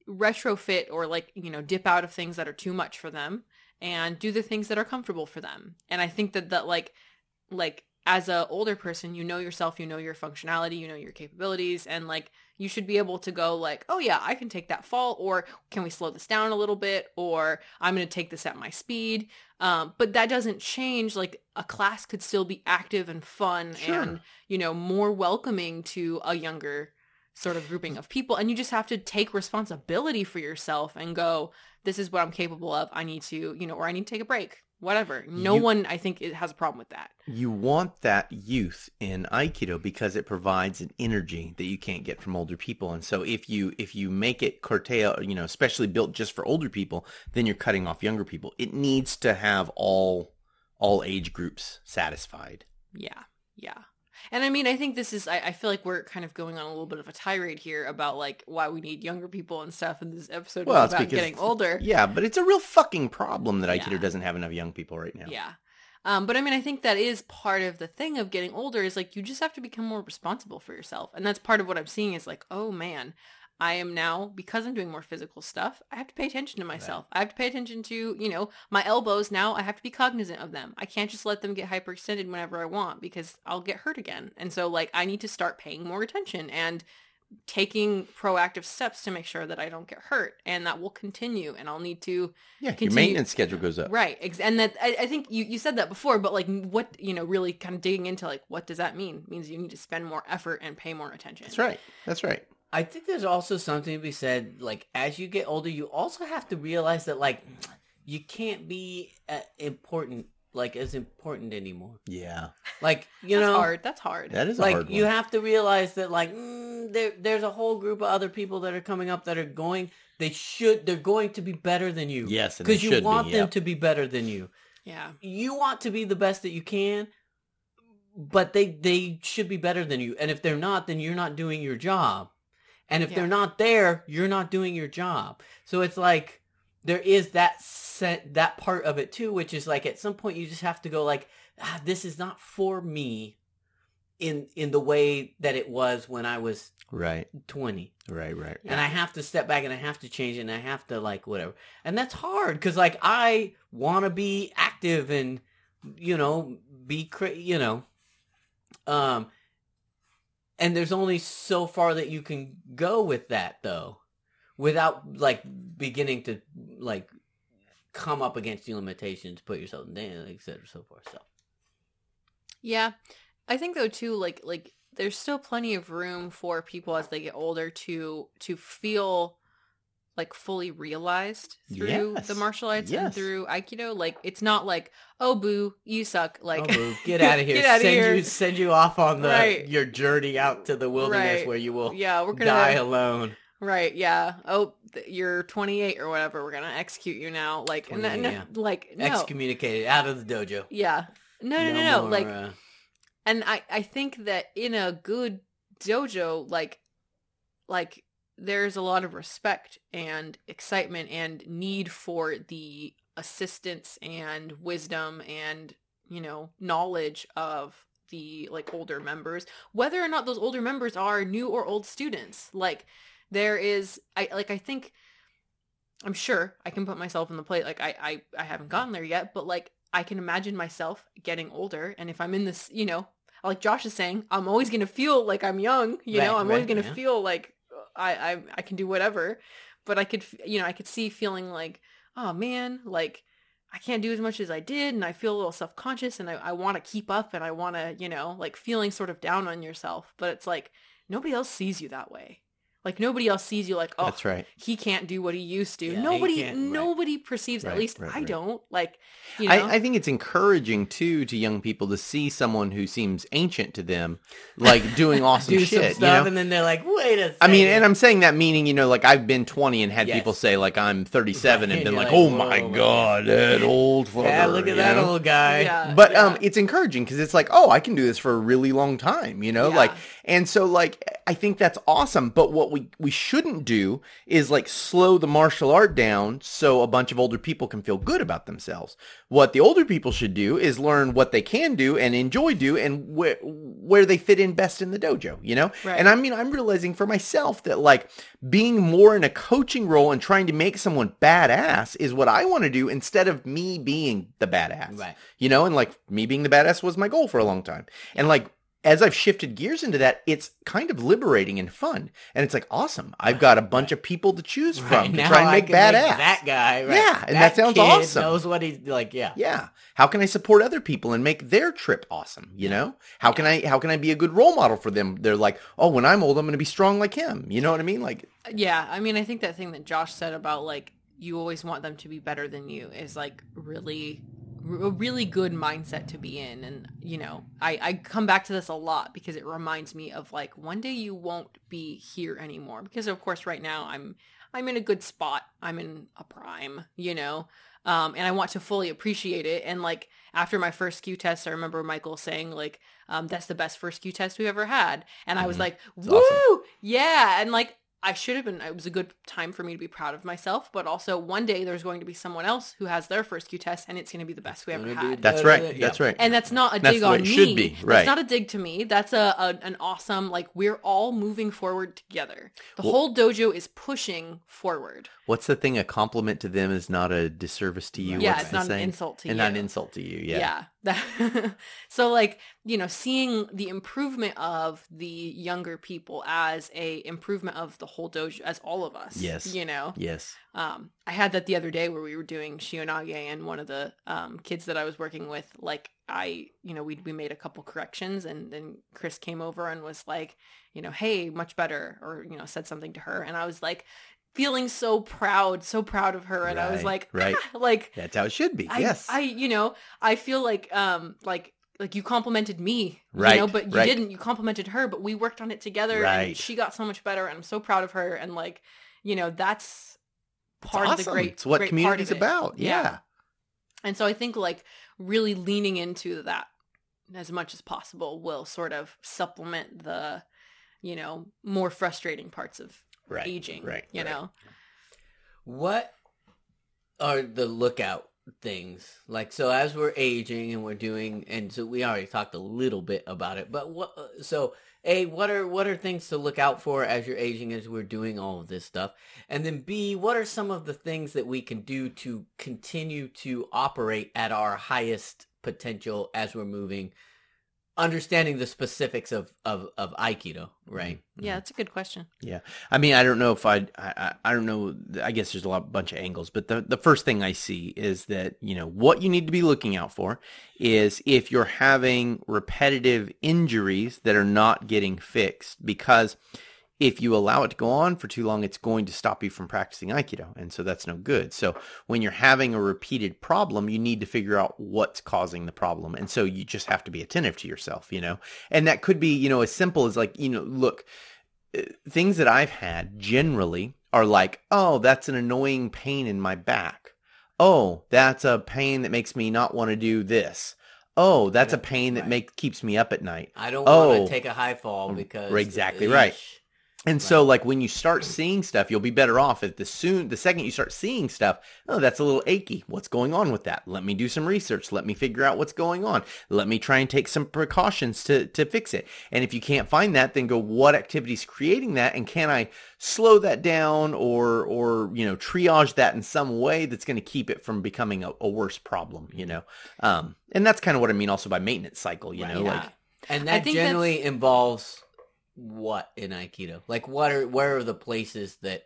retrofit or like you know dip out of things that are too much for them and do the things that are comfortable for them. And i think that that like like as a older person you know yourself you know your functionality you know your capabilities and like you should be able to go like oh yeah i can take that fall or can we slow this down a little bit? or i'm going to take this at my speed. Um, but that doesn't change like a class could still be active and fun Sure. and you know more welcoming to a younger sort of grouping of people and you just have to take responsibility for yourself and go this is what i'm capable of. I need to you know or i need to take a break whatever. No You- one i think it has a problem with that. You want that youth in aikido because it provides an energy that you can't get from older people and so if you if you make it curtail you know especially built just for older people then you're cutting off younger people. It needs to have all all age groups satisfied. Yeah, yeah. And I mean, I think this is, I, I feel like we're kind of going on a little bit of a tirade here about like why we need younger people and stuff. And this episode Well, it's about because- getting older. yeah but it's a real fucking problem that Yeah. doesn't have enough young people right now Yeah. Um, but I mean, I think that is part of the thing of getting older is like you just have to become more responsible for yourself. And that's part of what I'm seeing is like, oh man, I am now, because I'm doing more physical stuff, I have to pay attention to myself. I have to pay attention to, you know, my elbows now. I have to be cognizant of them. I can't just let them get hyperextended whenever I want because I'll get hurt again. And so, like, I need to start paying more attention and taking proactive steps to make sure that I don't get hurt. And that will continue. And I'll need to yeah your maintenance schedule goes up Right. And that I, I think you, you said that before, but like what, you know, really kind of digging into like what does that mean? It means you need to spend more effort and pay more attention. that's right that's right I think there's also something to be said. Like as you get older, you also have to realize that like you can't be uh, important, like as important anymore. yeah Like you That's know, hard. That's hard. that is like hard one you have to realize that like mm, there there's a whole group of other people that are coming up that are going. They should. They're going to be better than you. yes because you should want be, them yep. to be better than you. yeah. You want to be the best that you can, but they they should be better than you. And if they're not, then you're not doing your job. And if Yeah. they're not there, you're not doing your job. So it's like there is that set that part of it too, which is like at some point you just have to go like, ah, this is not for me in in the way that it was when I was right 20 right right and I have to step back and I have to change it and I have to like whatever. And that's hard because like I want to be active and you know be cra- you know um and there's only so far that you can go with that though without like beginning to like come up against the limitations put yourself in danger et cetera so forth so Yeah. I think though too, like like there's still plenty of room for people as they get older to to feel like fully realized through Yes. the martial arts and through aikido like it's not like oh boo you suck like Oh, boo, get out of here! get out of here you send you off on the Right. your journey out to the wilderness Right. where you will yeah we're gonna die alone. right yeah oh th- you're 28 or whatever we're gonna execute you now like n- 28, n- yeah. like no Excommunicated out of the dojo. yeah no no no no, more, like uh, and i i think that in a good dojo like like there's a lot of respect and excitement and need for the assistance and wisdom and you know knowledge of the like older members whether or not those older members are new or old students like there is i like i think i'm sure i can put myself in the plate like i i, I haven't gotten there yet but like i can imagine myself getting older and if i'm in this you know like josh is saying i'm always going to feel like i'm young you Right, know i'm always going to yeah. feel like I, I i can do whatever but i could you know i could see feeling like oh man like I can't do as much as I did and I feel a little self-conscious and I, I want to keep up and I want to, you know, like feeling sort of down on yourself. But it's like nobody else sees you that way. Like nobody else sees you like, oh, That's right. he can't do what he used to. Yeah, he nobody can't, right. nobody perceives, at least right, I right. don't. Like, you know, I, I think it's encouraging too to young people to see someone who seems ancient to them, like doing awesome do shit. some you know? and then they're like, wait a second. I mean, and I'm saying that meaning, you know, like I've been 20 and had Yes. people say like I'm 37 Right, and been like, like, oh my my god, that old fucker. yeah, look at that know? old guy. Yeah. But yeah. um, it's encouraging because it's like, oh, I can do this for a really long time, you know, Yeah. like, and so like, I think that's awesome. But what we we shouldn't do is like slow the martial art down so a bunch of older people can feel good about themselves. What the older people should do is learn what they can do and enjoy do, and where where they fit in best in the dojo, you know. Right. And I mean, I'm realizing for myself that like being more in a coaching role and trying to make someone badass is what I want to do instead of me being the badass Right. you know and like me being the badass was my goal for a long time and like as i've shifted gears into that it's kind of liberating and fun and it's like awesome i've got a bunch of people to choose from Right, to try and I make can badass that guy. Right. Yeah, and that sounds kid awesome. Knows what he's like. Yeah. yeah how can i support other people and make their trip awesome you know how can i how can i be a good role model for them they're like oh when i'm old i'm going to be strong like him you know what i mean like yeah, I mean, I think that thing that Josh said about like you always want them to be better than you is like really a really good mindset to be in. And you know I, I come back to this a lot because it reminds me of like one day you won't be here anymore. Because of course right now i'm i'm in a good spot. I'm in a prime you know? Um, and i want to fully appreciate it. And like after my first q test i remember michael saying like um, that's the best first q test we've ever had. And i was Mhm. like woo awesome. yeah. And like I should have been. It was a good time for me to be proud of myself, but also one day there's going to be someone else who has their first Q test, and it's going to be the best we ever had. that's right yeah. that's right And that's not a That's dig the way on it me. should be, right. That's not a dig to me. That's a, a an awesome like we're all moving forward together. The Well- whole dojo is pushing forward. what's the thing a compliment to them is not a disservice to you yeah, What's it's the not an insult to and you. not an insult to you yeah Yeah. That- so like, you know, seeing the improvement of the younger people as a improvement of the whole dojo as all of us. Yes. You know. yes Um, I had that the other day where we were doing Shihonage and one of the um, kids that I was working with, like I, you know, we we made a couple corrections and then Chris came over and was like, you know, hey, much better, or you know, said something to her, and I was like, feeling so proud, so proud of her, and I was like, right. "Ah," like that's how it should be I, yes I, you know, I feel like, um, like. Like you complimented me, Right, you know, but you right. didn't. You complimented her, but we worked on it together, Right. and she got so much better. And I'm so proud of her. And like, you know, that's part of the great. it's what great part community's about yeah. And so I think like really leaning into that as much as possible will sort of supplement the, you know, more frustrating parts of right aging. right You right. know. What are the lookout things like? So as we're aging and we're doing, and so we already talked a little bit about it. But what? So a what are what are things to look out for as you're aging as we're doing all of this stuff, and then b what are some of the things that we can do to continue to operate at our highest potential as we're moving. Understanding the specifics of, of, of Aikido, mm-hmm. right? Yeah, mm-hmm. that's a good question. Yeah i mean, I don't know if I'd, I, I, I don't know. I guess there's a lot, bunch of angles, but the, the first thing I see is that, you know, what you need to be looking out for is if you're having repetitive injuries that are not getting fixed because if you allow it to go on for too long, it's going to stop you from practicing Aikido. And so that's no good. So when you're having a repeated problem, you need to figure out what's causing the problem. And so you just have to be attentive to yourself, you know? And that could be, you know, as simple as like, you know, look, uh, things that I've had generally are like, oh, that's an annoying pain in my back. Oh, that's a pain that makes me not want to do this. Oh, that's a pain that Right. make keeps me up at night. I don't want Oh. to take a high fall because Exactly right. Eesh. And so like when you start seeing stuff, you'll be better off if the soon the second you start seeing stuff, oh that's a little achy. What's going on with that? Let me do some research. Let me figure out what's going on. Let me try and take some precautions to to fix it. And if you can't find that, then go what activities creating that and can I slow that down or or you know triage that in some way that's going to keep it from becoming a, a worse problem, you know. Um and that's kind of what I mean also by maintenance cycle, you Right, know, yeah. like and that generally involves what in Aikido? Like, what are where are the places that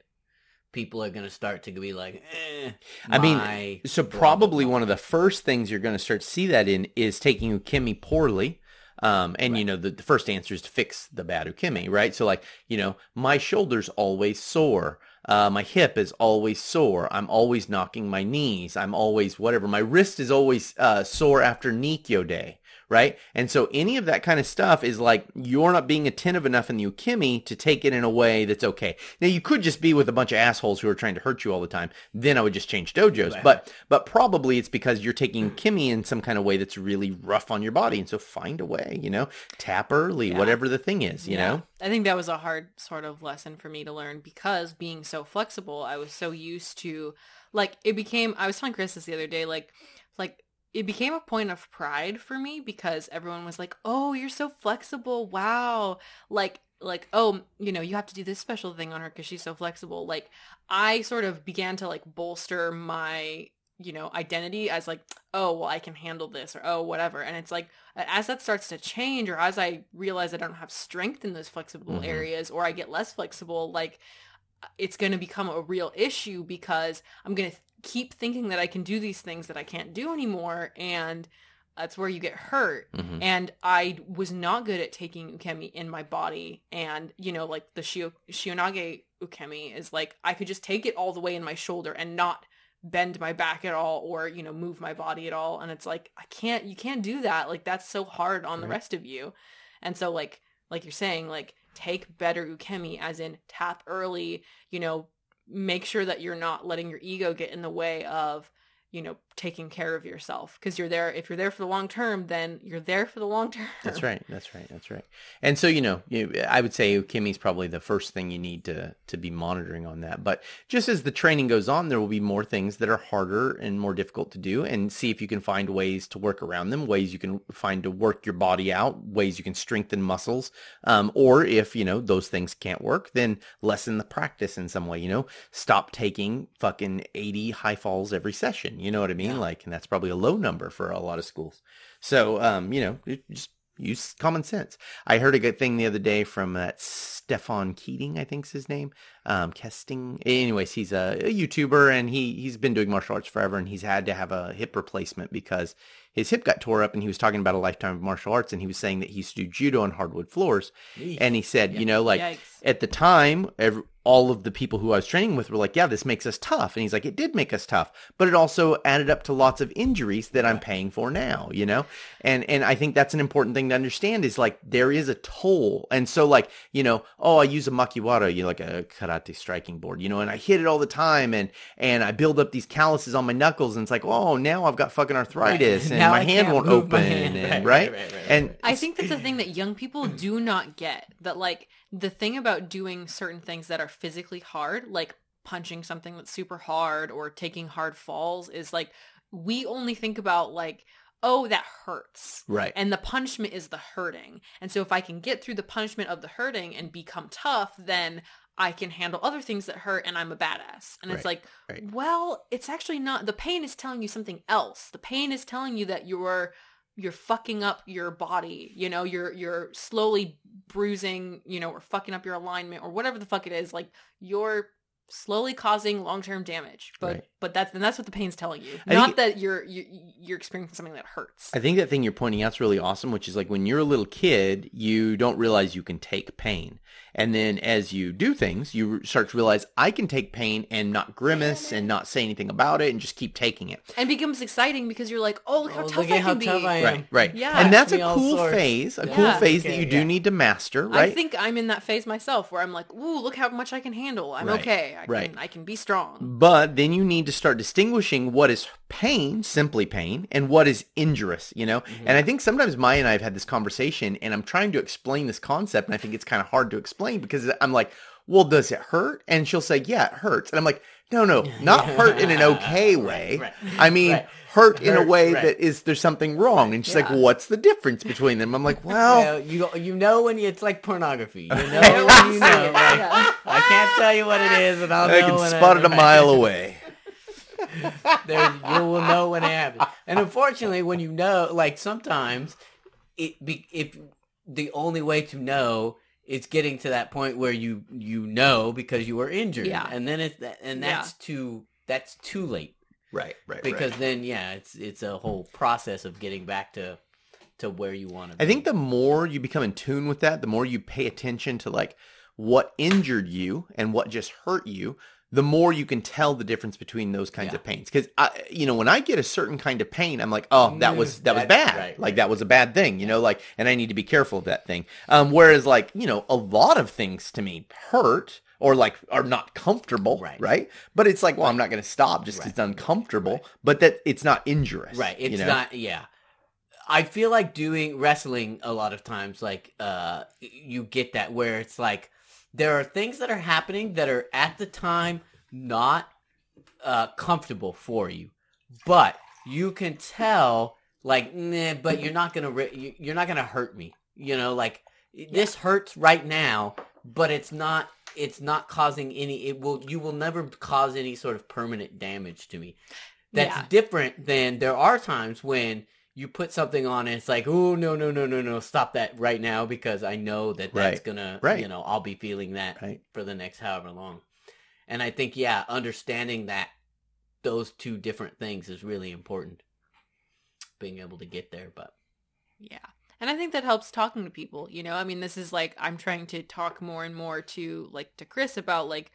people are going to start to be like? Eh, I mean, So probably one of the first things you're going to start to see that in is taking ukemi poorly. Um, and you know, the, the first answer is to fix the bad ukemi, right? So like, you know, my shoulder's always sore. Uh, my hip is always sore. I'm always knocking my knees. I'm always whatever. My wrist is always uh, sore after Nikyo day, right? And so any of that kind of stuff is like you're not being attentive enough in the ukemi to take it in a way that's okay. Now you could just be with a bunch of assholes who are trying to hurt you all the time. Then I would just change dojos. Right. But but probably it's because you're taking ukemi in some kind of way that's really rough on your body. And so find a way, you know, tap early, Yeah. whatever the thing is, you Yeah. know. I think that was a hard sort of lesson for me to learn because being so flexible, I was so used to like it became I was telling Chris this the other day, like like it became a point of pride for me because everyone was like, "Oh, you're so flexible. Wow." Like like, "Oh, you know, you have to do this special thing on her cuz she's so flexible." Like I sort of began to like bolster my you know identity as like oh well i can handle this or oh whatever and it's like as that starts to change or as i realize i don't have strength in those flexible Mhm. areas or i get less flexible like it's going to become a real issue because i'm going to keep thinking that i can do these things that i can't do anymore and that's where you get hurt Mhm. and I was not good at taking ukemi in my body. And you know, like the shio- shihonage ukemi is like I could just take it all the way in my shoulder and not bend my back at all, or you know, move my body at all. And it's like I can't, you can't do that. Like that's so hard on the rest of you. And so, like, like you're saying, like take better ukemi, as in tap early. You know, make sure that you're not letting your ego get in the way of you know taking care of yourself because you're there if you're there for the long term then you're there for the long term That's right. That's right. That's right. And so, you know, I would say Ukemi's probably the first thing you need to to be monitoring on that. But just as the training goes on, there will be more things that are harder and more difficult to do and see if you can find ways to work around them, ways you can find to work your body out, ways you can strengthen muscles. Um, or if, you know, those things can't work, then lessen the practice in some way, you know, stop taking fucking 80 high falls every session. You know what I mean? Yeah. Like, and that's probably a low number for a lot of schools. So, um, you know, just use common sense. I heard a good thing the other day from that Stephan Keating, I think's his name. Um, Kesting. Anyways, he's a, a YouTuber and he he's been doing martial arts forever and he's had to have a hip replacement because his hip got tore up and he was talking about a lifetime of martial arts and he was saying that he used to do judo on hardwood floors Eesh. and he said, you know, like Yikes. at the time, every, all of the people who I was training with were like, yeah, this makes us tough. And he's like, it did make us tough, but it also added up to lots of injuries that I'm paying for now, you know? And, and I think that's an important thing to understand is like, there is a toll. And so like, you know, oh, I use a makiwara, you know, like a karate striking board, you know, and I hit it all the time and, and I build up these calluses on my knuckles and it's like, oh, now I've got fucking arthritis and Now my I hand won't open hand. and Right, right. right, right, right, And. I think that's a thing that young people do not get. That like the thing about doing certain things that are physically hard, like punching something that's super hard or taking hard falls, is like we only think about like, oh, that hurts. right. And the punishment is the hurting. And so if I can get through the punishment of the hurting and become tough, then I can handle other things that hurt and I'm a badass. And it's like, right. well, it's actually not the pain is telling you something else. The pain is telling you that you're you're fucking up your body. You know, you're you're slowly bruising, you know, or fucking up your alignment or whatever the fuck it is. Like you're slowly causing long-term damage. But Right. but that's and that's what the pain's telling you. I Not that you're you, you're experiencing something that hurts. I think that thing you're pointing out is really awesome, which is like when you're a little kid, you don't realize you can take pain. And then as you do things, you start to realize I can take pain and not grimace and not say anything about it and just keep taking it. and becomes exciting because you're like, oh, look how Oh, tough look I at how can be. tough I am. Right, right. Yeah. And that's a cool phase, a Yeah. cool phase that you do yeah. need to master, right? I think I'm in that phase myself where I'm like, ooh, look how much I can handle. I'm Right, okay. I right. can I can be strong. But then you need to start distinguishing what is pain, simply pain, and what is injurious, you know? Mm-hmm. And I think sometimes Maya and I have had this conversation and I'm trying to explain this concept and I think it's kind of hard to explain because I'm like, well, does it hurt? And she'll say, yeah, it hurts. And I'm like, no, no, not hurt in an okay way. right. I mean, Right. hurt in a way right. that is, there's something wrong. And she's like, Yeah. well, what's the difference between them? I'm like, well, Well, you you know when you, it's like pornography. You know know when you know. you like. I can't tell you what it is, and I'll I know can when spot it a mile away. there, you will know when it happens. And unfortunately, when you know, like sometimes, it be if the only way to know is getting to that point where you you know because you were injured, Yeah. and then it's that, and Yeah. that's too that's too late Right, right, because then yeah, it's it's a whole process of getting back to to where you want to. be. I think the more you become in tune with that, the more you pay attention to like what injured you and what just hurt you, the more you can tell the difference between those kinds Yeah. of pains. Because I, you know, when I get a certain kind of pain, I'm like, oh, that was that was Mm, bad. right, like right. that was a bad thing, you know, like, and I need to be careful of that thing. Um, whereas like, you know, a lot of things to me hurt. Or like are not comfortable, right? Right. But it's like, well, I'm not going to stop just 'cause Right. it's uncomfortable. But that it's not injurious, right it's you know? not yeah i feel like doing wrestling a lot of times like uh you get that where it's like there are things that are happening that are at the time not uh comfortable for you. But you can tell like nah, but you're not gonna you're not gonna hurt me. You know like this hurts right now but it's not it's not causing any it will you will never cause any sort of permanent damage to me. That's Yeah. different than there are times when you put something on and it's like oh no no no no no stop that right now because i know that that's Right. gonna Right. you know i'll be feeling that Right. for the next however long and i think yeah understanding that those two different things is really important being able to get there but Yeah. And I think that helps talking to people, you know? I mean, this is like I'm trying to talk more and more to like to Chris about like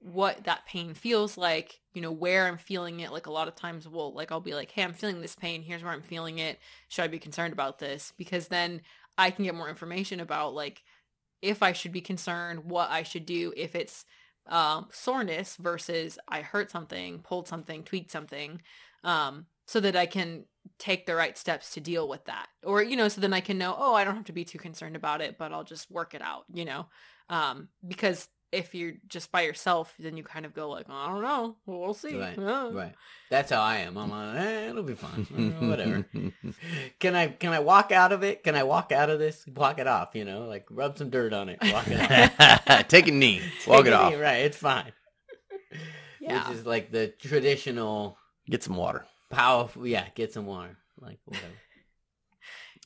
what that pain feels like, you know, where I'm feeling it. Like a lot of times we'll like I'll be like, "Hey, I'm feeling this pain. Here's where I'm feeling it. Should I be concerned about this?" Because then I can get more information about like if I should be concerned, what I should do if it's um soreness versus I hurt something, pulled something, tweaked something. Um so that I can take the right steps to deal with that or you know so then i can know oh i don't have to be too concerned about it but i'll just work it out you know um because if you're just by yourself then you kind of go like i don't know. Well, we'll see. Right, Uh. right. That's how i am. I'm like eh, it'll be fine. Whatever. Can i can i walk out of it? Can i walk out of this? Walk it off you know like rub some dirt on it walk it off. Take a knee, walk Take it a off, knee, right. It's fine. Yeah. which is like the traditional get some water. powerful yeah get some water. Like whatever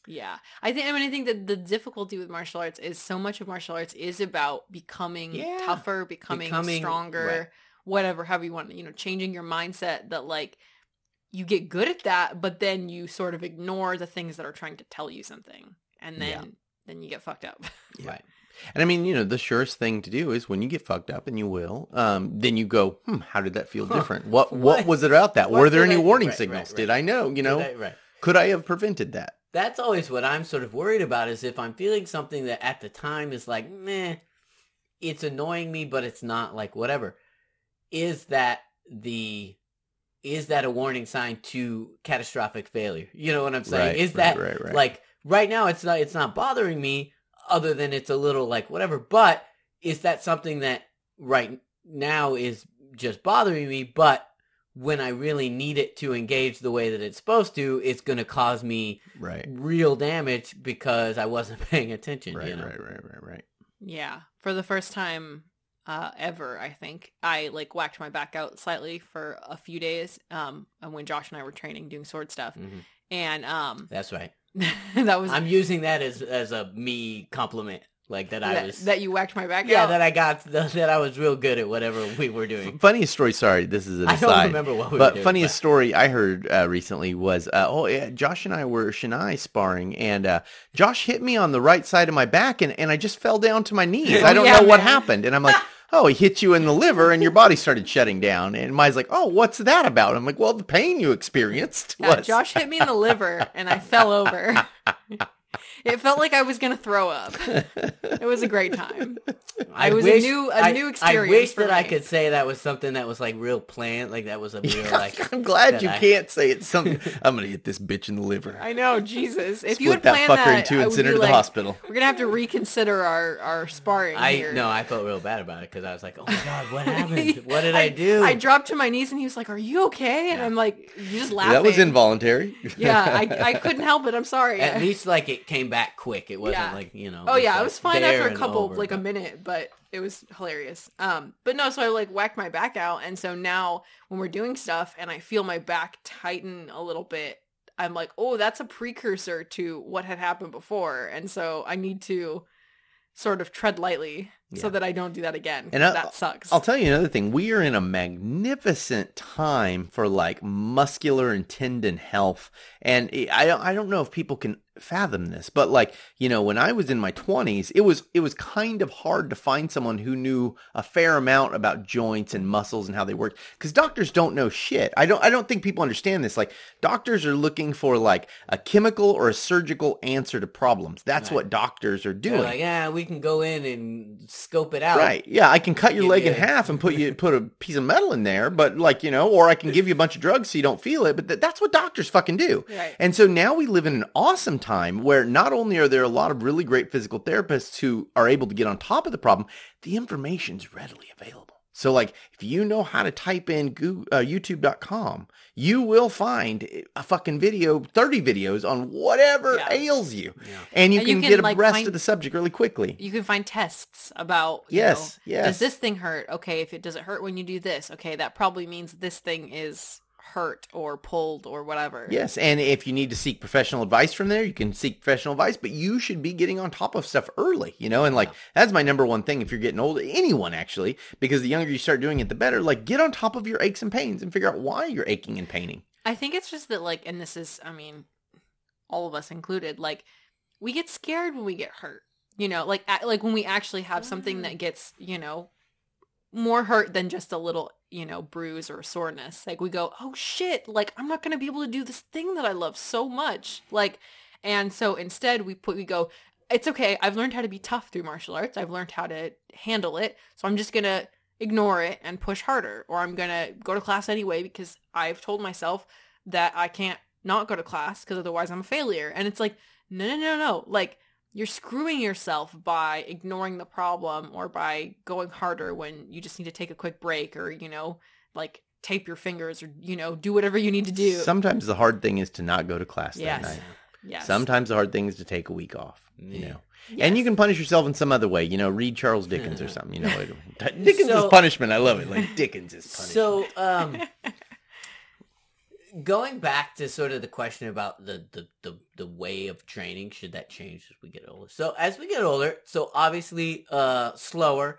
yeah i think i mean i think that the difficulty with martial arts is so much of martial arts is about becoming Yeah. tougher becoming, Becoming- stronger right. whatever however you want you know changing your mindset that like you get good at that but then you sort of ignore the things that are trying to tell you something and then Yeah. then you get fucked up Yeah. right And I mean, you know, the surest thing to do is when you get fucked up, and you will, um, then you go, hmm, how did that feel Huh. different? What, what What- was it about that? what Were there any I- warning right, signals? right, Did. I know? You know, right, right could I have prevented that? That's always what I'm sort of worried about is if I'm feeling something that at the time is like, meh, it's annoying me, but it's not like whatever. Is that the is that a warning sign to catastrophic failure? You know what I'm saying? Right, is that right, right. like right now it's not it's not bothering me other than it's a little like whatever, but is that something that right now is just bothering me, but when I really need it to engage the way that it's supposed to, it's going to cause me Right, real damage because I wasn't paying attention. right, you know? right, right, right, right. Yeah. For the first time uh, ever, I think, I like whacked my back out slightly for a few days um, when Josh and I were training doing sword stuff. Mhm. And um, That's right. that was, I'm using that as as a me compliment. Like that I was that you whacked my back yeah out. that I got that I was real good at whatever we were doing. Funniest story. Sorry, this is an I don't remember what we were but doing, funniest story I heard uh, recently was, uh, oh yeah, Josh and I were shinai sparring, and uh, Josh hit me on the right side of my back, and, and I just fell down to my knees. I don't yeah, know what man. happened, and I'm like, oh, he hit you in the liver, and your body started shutting down. And Mai's like, oh, what's that about? I'm like, well, the pain you experienced Yeah, was. Josh hit me in the liver and I fell over. It felt like I was gonna throw up. It was a great time. I It was a new- a I- new experience. I wish for that I could say that was something that was like real planned, like that was a real like. I'm glad you I- can't say it's something. I'm gonna hit this bitch in the liver. I know, Jesus. If Split you had that planned fucker that, in two and send her be to the like, hospital. We're gonna have to reconsider our our sparring I here. no, I felt real bad about it because I was like, "Oh my god, what happened? What did I, do?" I dropped to my knees and he was like, "Are you okay?" And Yeah. I'm like, "You just laughing." That was involuntary. yeah, I, I couldn't help it. I'm sorry. At least like it came back quick. It wasn't Yeah. like you know. Oh yeah, like, I was fine after a couple, over, like a minute, but it was hilarious. Um, but no, so I like whacked my back out, and so now when we're doing stuff and I feel my back tighten a little bit, I'm like, oh, that's a precursor to what had happened before, and so I need to sort of tread lightly so that I don't do that again. And I- that sucks. I'll tell you another thing. We are in a magnificent time for like muscular and tendon health. And I don't, I don't know if people can fathom this, but like, you know, when I was in my 20s, it was it was kind of hard to find someone who knew a fair amount about joints and muscles and how they work cuz doctors don't know shit. I don't I don't think people understand this. Like doctors are looking for like a chemical or a surgical answer to problems. That's Right. what doctors are They're doing. like, yeah, we can go in and scope it out. Right. Yeah, I can cut your leg in half and put you put a piece of metal in there, but like, you know, or I can give you a bunch of drugs so you don't feel it, but th- that's what doctors fucking do. Right. And so now we live in an awesome time where not only are there a lot of really great physical therapists who are able to get on top of the problem, the information's readily available. So like if you know how to type in Goo- uh, youtube.com, you will find a fucking video, 30 videos on whatever Yeah. ails you. Yeah. And you And can, you can, get like, abreast find- of the subject really quickly. you can find tests about you Yes, know, yes. does this thing hurt okay if it doesn't hurt when you do this okay that probably means this thing is hurt or pulled or whatever Yes, and if you need to seek professional advice from there, you can seek professional advice, but you should be getting on top of stuff early, you know? And like that's my number one thing if you're getting old, anyone actually, because the younger you start doing it the better. Like get on top of your aches and pains and figure out why you're aching and paining. i think it's just that like and this is i mean all of us included like we get scared when we get hurt you know like like when we actually have something mm. that gets you know more hurt than just a little you know bruise or soreness. Like we go oh shit like i'm not going to be able to do this thing that i love so much. Like and so instead we put we go it's okay i've learned how to be tough through martial arts. I've learned how to handle it. So i'm just going to ignore it and push harder or i'm going to go to class anyway because i've told myself that i can't not go to class because otherwise i'm a failure. And it's like no no no no. Like you're screwing yourself by ignoring the problem or by going harder when you just need to take a quick break or you know like tape your fingers or you know do whatever you need to do Sometimes the hard thing is to not go to class Yes. that night. yes Sometimes the hard thing is to take a week off, you know. Yes. And you can punish yourself in some other way, you know, read Charles Dickens or something, you know. it- Dickens So- is punishment. I love it. Like Dickens is punishment. So, um, going back to sort of the question about the, the, the, the way of training, should that change as we get older? So as we get older, so obviously, uh, slower,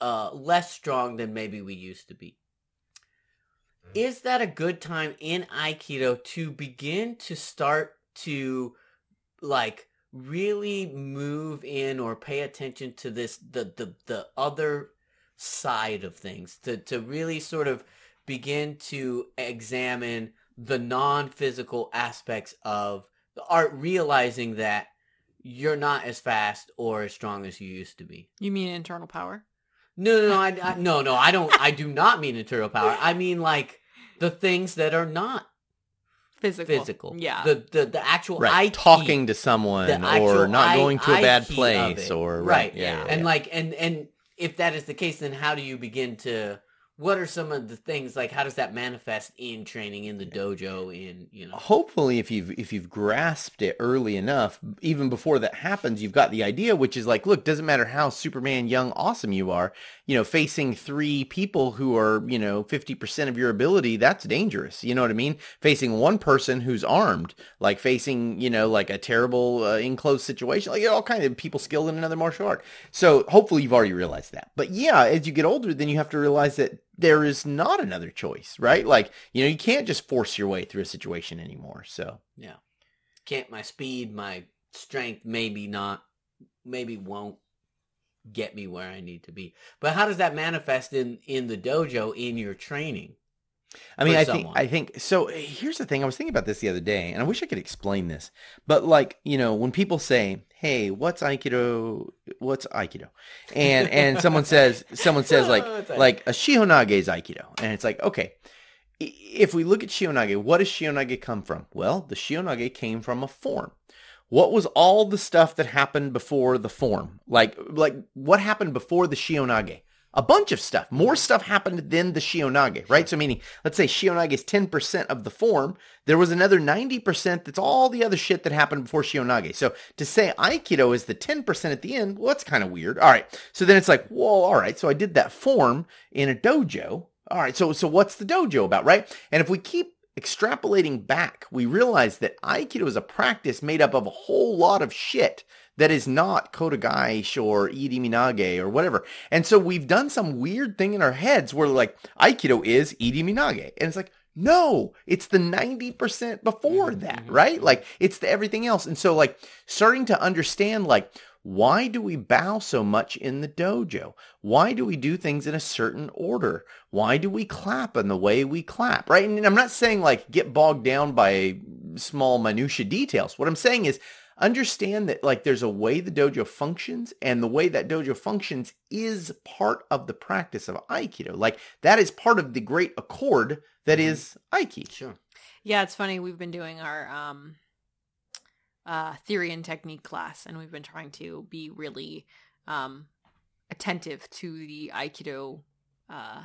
uh, less strong than maybe we used to be. Is that a good time in Aikido to begin to start to like really move in or pay attention to this the the, the other side of things to to really sort of begin to examine the non-physical aspects of the art realizing that you're not as fast or as strong as you used to be. You mean internal power? No no no I, I no no i don't i do not mean internal power. I mean like the things that are not physical. physical. Yeah. The the, the actual right, Aiki, talking to someone or not I- going to a bad Aiki place it. or right yeah, yeah. yeah, and yeah. like and and if that is the case then how do you begin to what are some of the things like how does that manifest in training in the dojo in you know? Hopefully if you've if you've grasped it early enough even before that happens you've got the idea which is like look doesn't matter how superman young awesome you are you know facing three people who are you know 50% of your ability that's dangerous you know what i mean facing one person who's armed like facing you know like a terrible uh, enclosed situation like all kinds of people skilled in another martial art so hopefully you've already realized that but yeah as you get older then you have to realize that there is not another choice, right? Like, you know, you can't just force your way through a situation anymore. So, yeah. Can't my speed, my strength maybe not maybe won't get me where I need to be. But how does that manifest in in the dojo in your training? I mean, I someone. think I think so. Here's the thing: I was thinking about this the other day, and I wish I could explain this. But like, you know, when people say, "Hey, what's Aikido? What's Aikido?" and and someone says, someone says like oh, like a Shihonage is Aikido, and it's like, okay, if we look at Shihonage, what does Shihonage come from? Well, the Shihonage came from a form. What was all the stuff that happened before the form? Like like what happened before the Shihonage? a bunch of stuff. More stuff happened than the Shihonage, right? So meaning, let's say Shihonage is 10% of the form. There was another 90% that's all the other shit that happened before Shihonage. So to say Aikido is the 10% at the end, well, that's kind of weird. All right. So then it's like, whoa, all right. So I did that form in a dojo. All right. So, so what's the dojo about, right? And if we keep extrapolating back, we realize that Aikido is a practice made up of a whole lot of shit that is not Kotegaeshi or Iriminage or whatever. And so we've done some weird thing in our heads where like Aikido is Iriminage. And it's like, no, it's the 90% before that, mm-hmm, right? Like it's the everything else. And so like starting to understand like why do we bow so much in the dojo? Why do we do things in a certain order? Why do we clap in the way we clap, right? And I'm not saying like get bogged down by small minutia details. What I'm saying is understand that like there's a way the dojo functions and the way that dojo functions is part of the practice of aikido like that is part of the great accord that mm-hmm. is aiki sure yeah it's funny we've been doing our um uh theory and technique class and we've been trying to be really um attentive to the aikido uh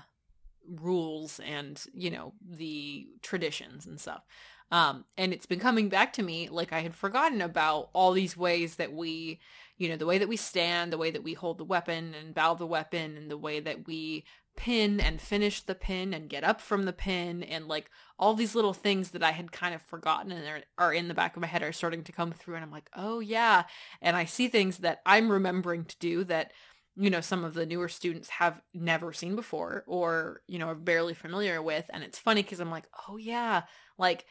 rules and you know the traditions and stuff. Um, and it's been coming back to me like I had forgotten about all these ways that we, you know, the way that we stand, the way that we hold the weapon and bow the weapon, and the way that we pin and finish the pin and get up from the pin and like all these little things that I had kind of forgotten and are, are in the back of my head are starting to come through and I'm like, "Oh yeah." And I see things that I'm remembering to do that you know some of the newer students have never seen before or you know are barely familiar with and it's funny cuz I'm like, "Oh yeah." Like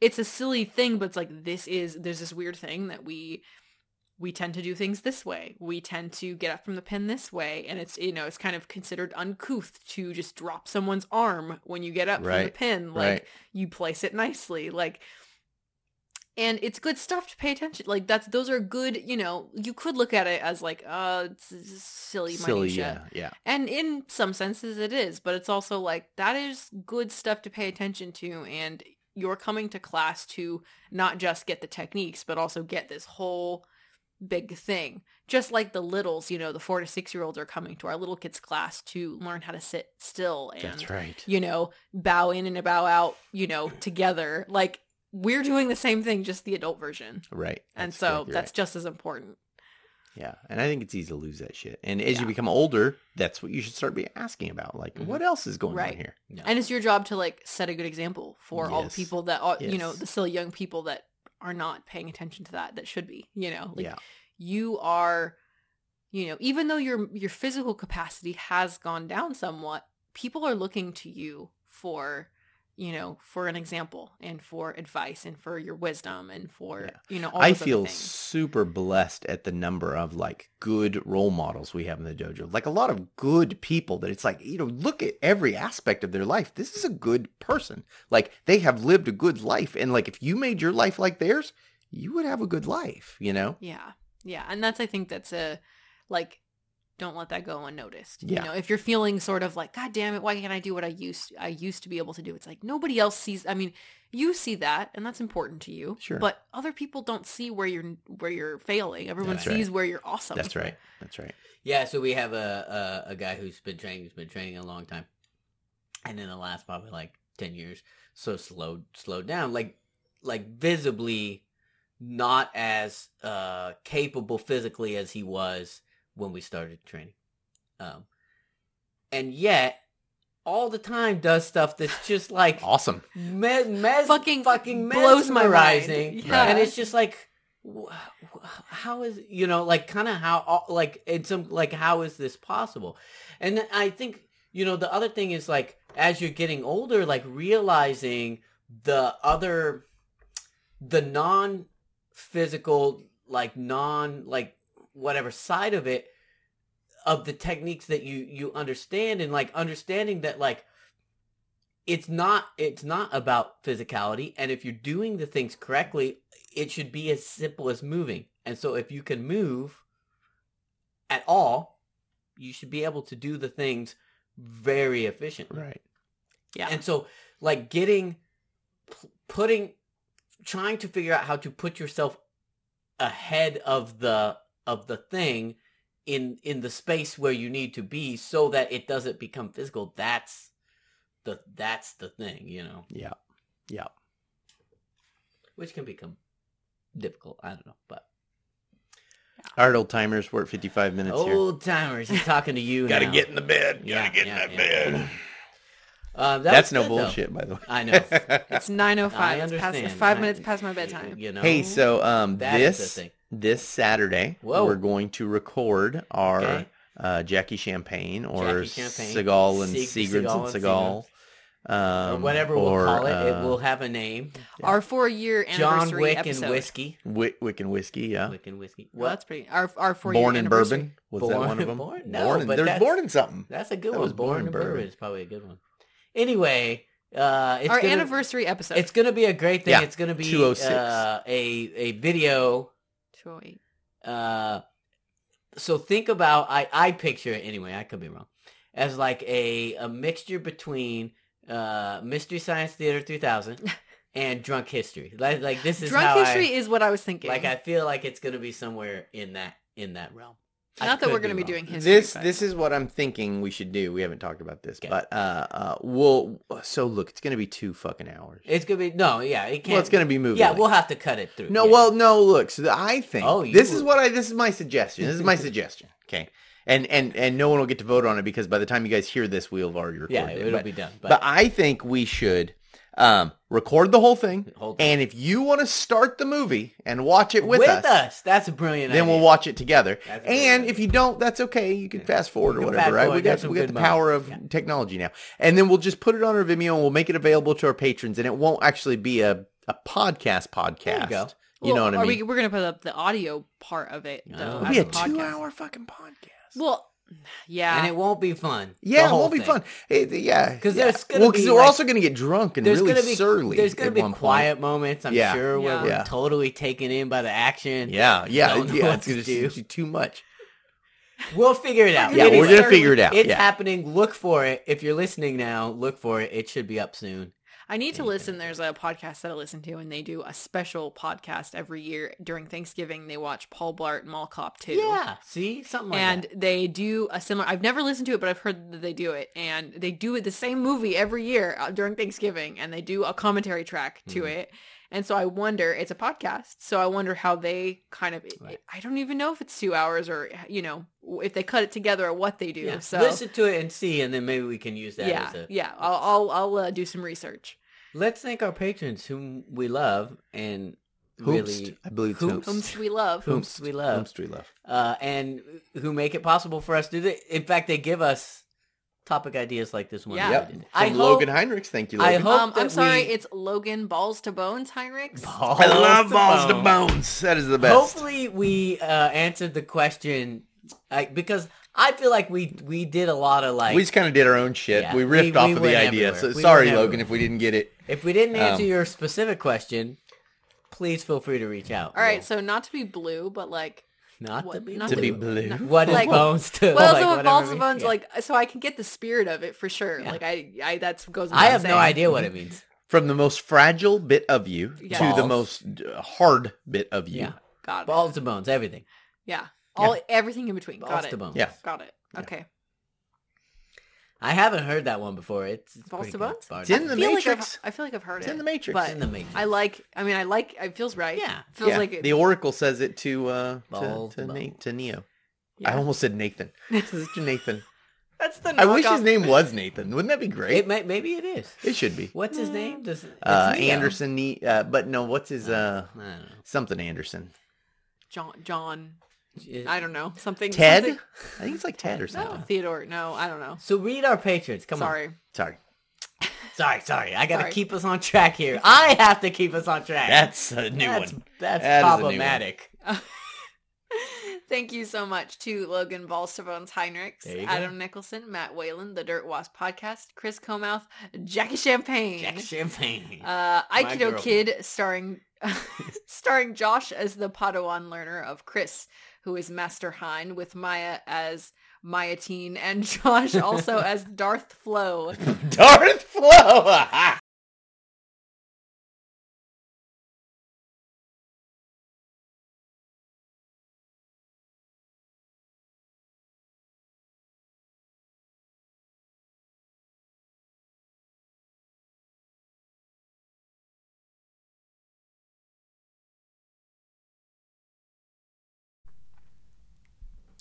it's a silly thing, but it's like this is there's this weird thing that we we tend to do things this way. We tend to get up from the pin this way, and it's you know it's kind of considered uncouth to just drop someone's arm when you get up right. from the pin. Like right. you place it nicely, like. And it's good stuff to pay attention. Like that's those are good. You know, you could look at it as like, uh, it's silly, silly, yeah, yeah. And in some senses, it is, but it's also like that is good stuff to pay attention to. And you're coming to class to not just get the techniques, but also get this whole big thing. Just like the littles, you know, the four to six year olds are coming to our little kids class to learn how to sit still and, That's right. you know, bow in and bow out, you know, together. Like we're doing the same thing, just the adult version. Right. That's and so that's right. just as important. Yeah, and I think it's easy to lose that shit. And as yeah. you become older, that's what you should start be asking about. Like, mm-hmm. what else is going right. on here? And it's your job to like set a good example for yes. all the people that are, yes. you know, the still young people that are not paying attention to that that should be. You know, like yeah. you are, you know, even though your your physical capacity has gone down somewhat, people are looking to you for you know, for an example and for advice and for your wisdom and for, yeah. you know, I feel super blessed at the number of like good role models we have in the dojo. Like a lot of good people that it's like, you know, look at every aspect of their life. This is a good person. Like they have lived a good life. And like if you made your life like theirs, you would have a good life, you know? Yeah. Yeah. And that's, I think that's a, like, don't let that go unnoticed. Yeah. You know, if you're feeling sort of like, God damn it, why can't I do what I used I used to be able to do? It's like nobody else sees I mean, you see that and that's important to you. Sure. But other people don't see where you're where you're failing. Everyone that's sees right. where you're awesome. That's right. That's right. Yeah, so we have a, a, a guy who's been training who's been training a long time. and in the last probably like ten years, so slowed slowed down, like like visibly not as uh capable physically as he was when we started training. Um, and yet all the time does stuff that's just like Awesome. me- mes- Fucking fucking blows my mind. mesmerizing. Yeah. And it's just like, wh- wh- how is you know like kind of how like it's some like how is this possible? And I think you know the other thing is like as you're getting older, like realizing the other, the non physical like non like whatever side of it of the techniques that you you understand and like understanding that like it's not it's not about physicality and if you're doing the things correctly it should be as simple as moving and so if you can move at all you should be able to do the things very efficiently Right. Yeah. and so like getting putting trying to figure out how to put yourself ahead of the of the thing in in the space where you need to be so that it doesn't become physical that's the that's the thing you know Yeah. Yeah. which can become difficult i don't know but All right, old timers. We're at 55 minutes here. old timers he's talking to you Gotta now. get in the bed. Gotta get yeah, in that yeah. bed. Uh, that That's no good, though. bullshit, by the way. I know. It's nine oh I five. It's past five I- minutes past my bedtime. you know hey, so um, That is the this thing. This Saturday, Whoa. we're going to record our Okay. uh, Jackie Champagne or Jackie Champagne. Seagal and Sig- Seagrams Seagal and and Seagal. Um, or whatever we'll or, call it it uh, will have a name Our four year anniversary john wick episode. and whiskey Wick, Wick and Whiskey, yeah. wick and whiskey Well, that's pretty. Our our four year Born in. Bourbon. Was that one of them? Born- no, in, but there's that's- Born in something. That's a good That one. was Born Born in in Bourbon Bourbon. is probably a good one. Anyway, uh, it's Our gonna, anniversary episode. It's gonna be a great thing. Yeah, It's gonna be 206. uh, a a video. Eight. Uh, so think about I I picture it anyway. I could be wrong. As like a a mixture between uh Mystery Science Theater 3000 and Drunk History. Like like this is Drunk history I, is what I was thinking. like I feel like it's gonna be somewhere in that in that realm. I Not that we're going to be wrong. doing history. This but- this is what I'm thinking we should do. We haven't talked about this, Okay. but uh, uh, we'll. So look, it's gonna be two fucking hours. It's gonna be no, yeah, it can't. well, it's gonna be movie. yeah, length. we'll have to cut it through. No, yeah. well, no. Look, so I think Oh, you this is what I. This is my suggestion. This is my suggestion. Okay, and and and no one will get to vote on it because by the time you guys hear this, we'll have already recorded yeah, it. it'll But, be done. But, but I think we should um, record the whole thing, Hold- and if you want to start the movie and watch it with, with, us, us. that's a brilliant. then idea. we'll watch it together. That's a great And idea. if you don't, that's okay. You can fast forward or whatever, right? forward, We got some we got the moments. power of Yeah. technology now, and then we'll just put it on our Vimeo and we'll make it available to our patrons, and it won't actually be a a podcast podcast. There you go. You know Well, what I mean? We, we're going to put up the audio part of it. Oh. Though, It'll as be a podcast. two-hour fucking podcast. Well, yeah. and it won't be fun. Yeah, it won't be fun. It- yeah, 'Cause yeah. there's well, because be, we're like- also going to get drunk and really gonna be surly. There's gonna be one point. quiet moments. I'm Yeah. sure where Yeah. we're totally taken in by the action. Yeah, yeah, yeah. It's going do. to be too much. We'll figure it out. Yeah, It we're going to figure it out. It's happening. Look for it. If you're listening now, look for it. It should be up soon. I need to listen. There's a podcast that I listen to, and they do a special podcast every year during Thanksgiving. They watch Paul Blart Mall Cop 2. Yeah. See something like and that. they do a similar. I've never listened to it, but I've heard that they do it, and they do it the same movie every year uh, during Thanksgiving, and they do a commentary track to Mhm. it. And so I wonder, it's a podcast, so I wonder how they kind of. Right. I don't even know if it's two hours or you know if they cut it together or what they do. Yeah. So Listen to it and see, and then maybe we can use that yeah, as a. yeah, I'll I'll, I'll uh, do some research. Let's thank our patrons whom we love and Hoopst. really I believe it's Hoops. Hoopst. Whom we love. whomst we love. Hoopst we love. uh, and who make it possible for us to do it. In fact, they give us topic ideas like this one. Yeah. Yep. From I hope, Logan Heinrichs. Thank you, Logan. I hope um, I'm sorry, we- it's Logan Balls to Bones Heinrichs. Balls I love to balls to bones. That is the best. Hopefully, we uh, answered the question I, because I feel like we we did a lot of like. we just kind of did our own shit. Yeah, we riffed we- off we of the idea. everywhere. So We sorry, Logan, everywhere. if we didn't get it. if we didn't answer Um, your specific question, please feel free to reach out. All right, so not to be blue, but like not what- to be not To be blue. blue. What is Like- bones to? well, like, so with whatever balls it to bones, Yeah. like so I can get the spirit of it for sure. Yeah. Like I, I that's goes. I without have no idea what it means. From the most fragile bit of you Yeah. to the most uh, hard bit of you. Yeah, Got it. balls to bones, everything. Yeah, all everything in between. Balls Got to bones. Yeah. Got it. Okay. I haven't heard that one before. It's, it's Balls pretty to good. Bones? It's in the I feel like I've- Matrix. I feel like I've heard It's it. in the Matrix. But in the Matrix. I like. I mean, I like. It feels right. Yeah. feels yeah, like it. the Oracle says it to uh to, Balls to, to Na- to Neo. yeah. I almost said Nathan. It says to Nathan. That's the. I wish his name was Nathan. Wouldn't that be great? It may, maybe it is. It should be. What's his name? Does Uh. Anderson, Ne- uh, but no, what's his uh I don't know. something Anderson? John. John. It- I don't know something. Ted? something- I think it's like Ted or something. No, something. Theodore. No, I don't know. So read our patrons. Come on. Sorry. Sorry. Sorry, sorry. I got to keep us on track here. I have to keep us on track. that's a new that's, one. That's That is a new one. problematic. Thank you so much to Logan Balls to Bones Heinrichs, There go. Adam Nicholson, Matt Whalen, the Dirt Wasp Podcast, Chris Comouth, Jackie Champagne, Jackie Champagne. uh, My Aikido girl. Kid, starring starring Josh as the Padawan learner of Chris, who is Master Hein, with Maya as Maya Teen, and Josh also as Darth Flo. Darth Flo.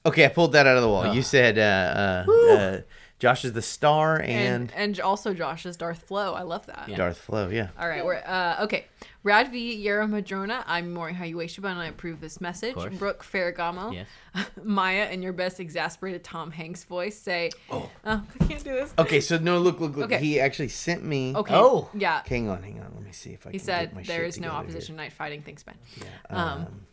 Okay, I pulled that out of the wall. Oh. You said uh, uh, uh, Josh is the star and, and and also Josh is Darth Flo. I love that. Yeah. Darth Flo. Yeah. All right, we're uh okay. Radvi Yera Madrona, I'm Morihei Ueshiba and I approve this message. course. Brooke Ferragamo, Yes. Maya, in your best exasperated Tom Hanks voice, say, Oh. oh, I can't do this. Okay, so no, look, look, look. Okay. He actually sent me. Okay. Oh. yeah. Hang on, hang on. Let me see if I He can. said get my there shit is no together opposition night fighting. Thanks, Ben. Yeah, Um, let's see. Where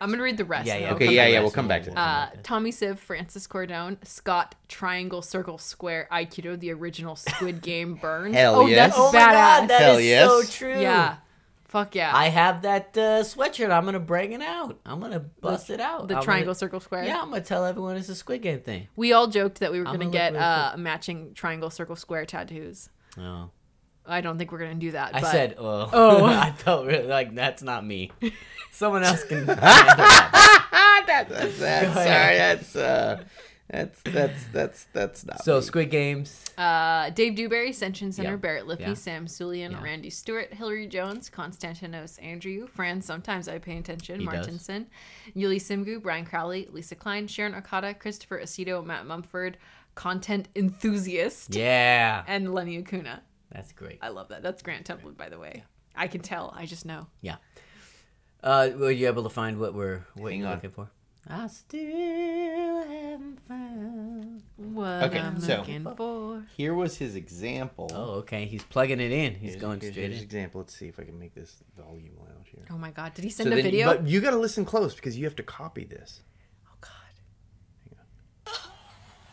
I'm gonna read the rest. Yeah, and yeah. Okay, yeah, yeah, we'll come back to that. Uh, Tommy Siv, Francis Cordone, Scott, Triangle, Circle, Square, Aikido, the original Squid Game burns. Hell oh, yes. that's oh my badass. god, that is Hell yes. so true. yeah, fuck yeah. I have that uh, sweatshirt. I'm gonna bring it out. I'm gonna bust it out. the I'm Triangle, Gonna, Circle, Square. yeah, I'm gonna tell everyone it's a Squid Game thing. We all joked that we were gonna gonna get look real uh, matching triangle, circle, square tattoos. Oh. I don't think we're gonna do that. I but said, oh. Oh. I felt really like that's not me. Someone else can. handle that. that's, that's, that's sorry. That's uh, that's that's that's that's not. so me. Squid Games. uh, Dave Dewberry, Senshin Center, Yeah. Barrett Lippy, Yeah. Sam Sulian, Yeah. Randy Stewart, Hillary Jones, Konstantinos Andrew, Fran. Sometimes I pay attention. He does. Martinson, Yuli Simgu, Brian Crowley, Lisa Klein, Sharon Okada, Christopher Aceto, Matt Mumford, content enthusiast, Yeah, and Lenny Acuna. That's great. I love that. That's Grant Templin, by the way. I can tell. I just know. Yeah. Uh, were you able to find what we're what Hang you're on. looking for? I still haven't found. What Okay, I'm so- looking for. here was his example. Oh, okay. He's plugging it in. He's Here's- going here's, straight here's in. example. Let's see if I can make this volume loud here. Oh my god, did he So send a then- video? But you got to listen close because you have to copy this. oh god.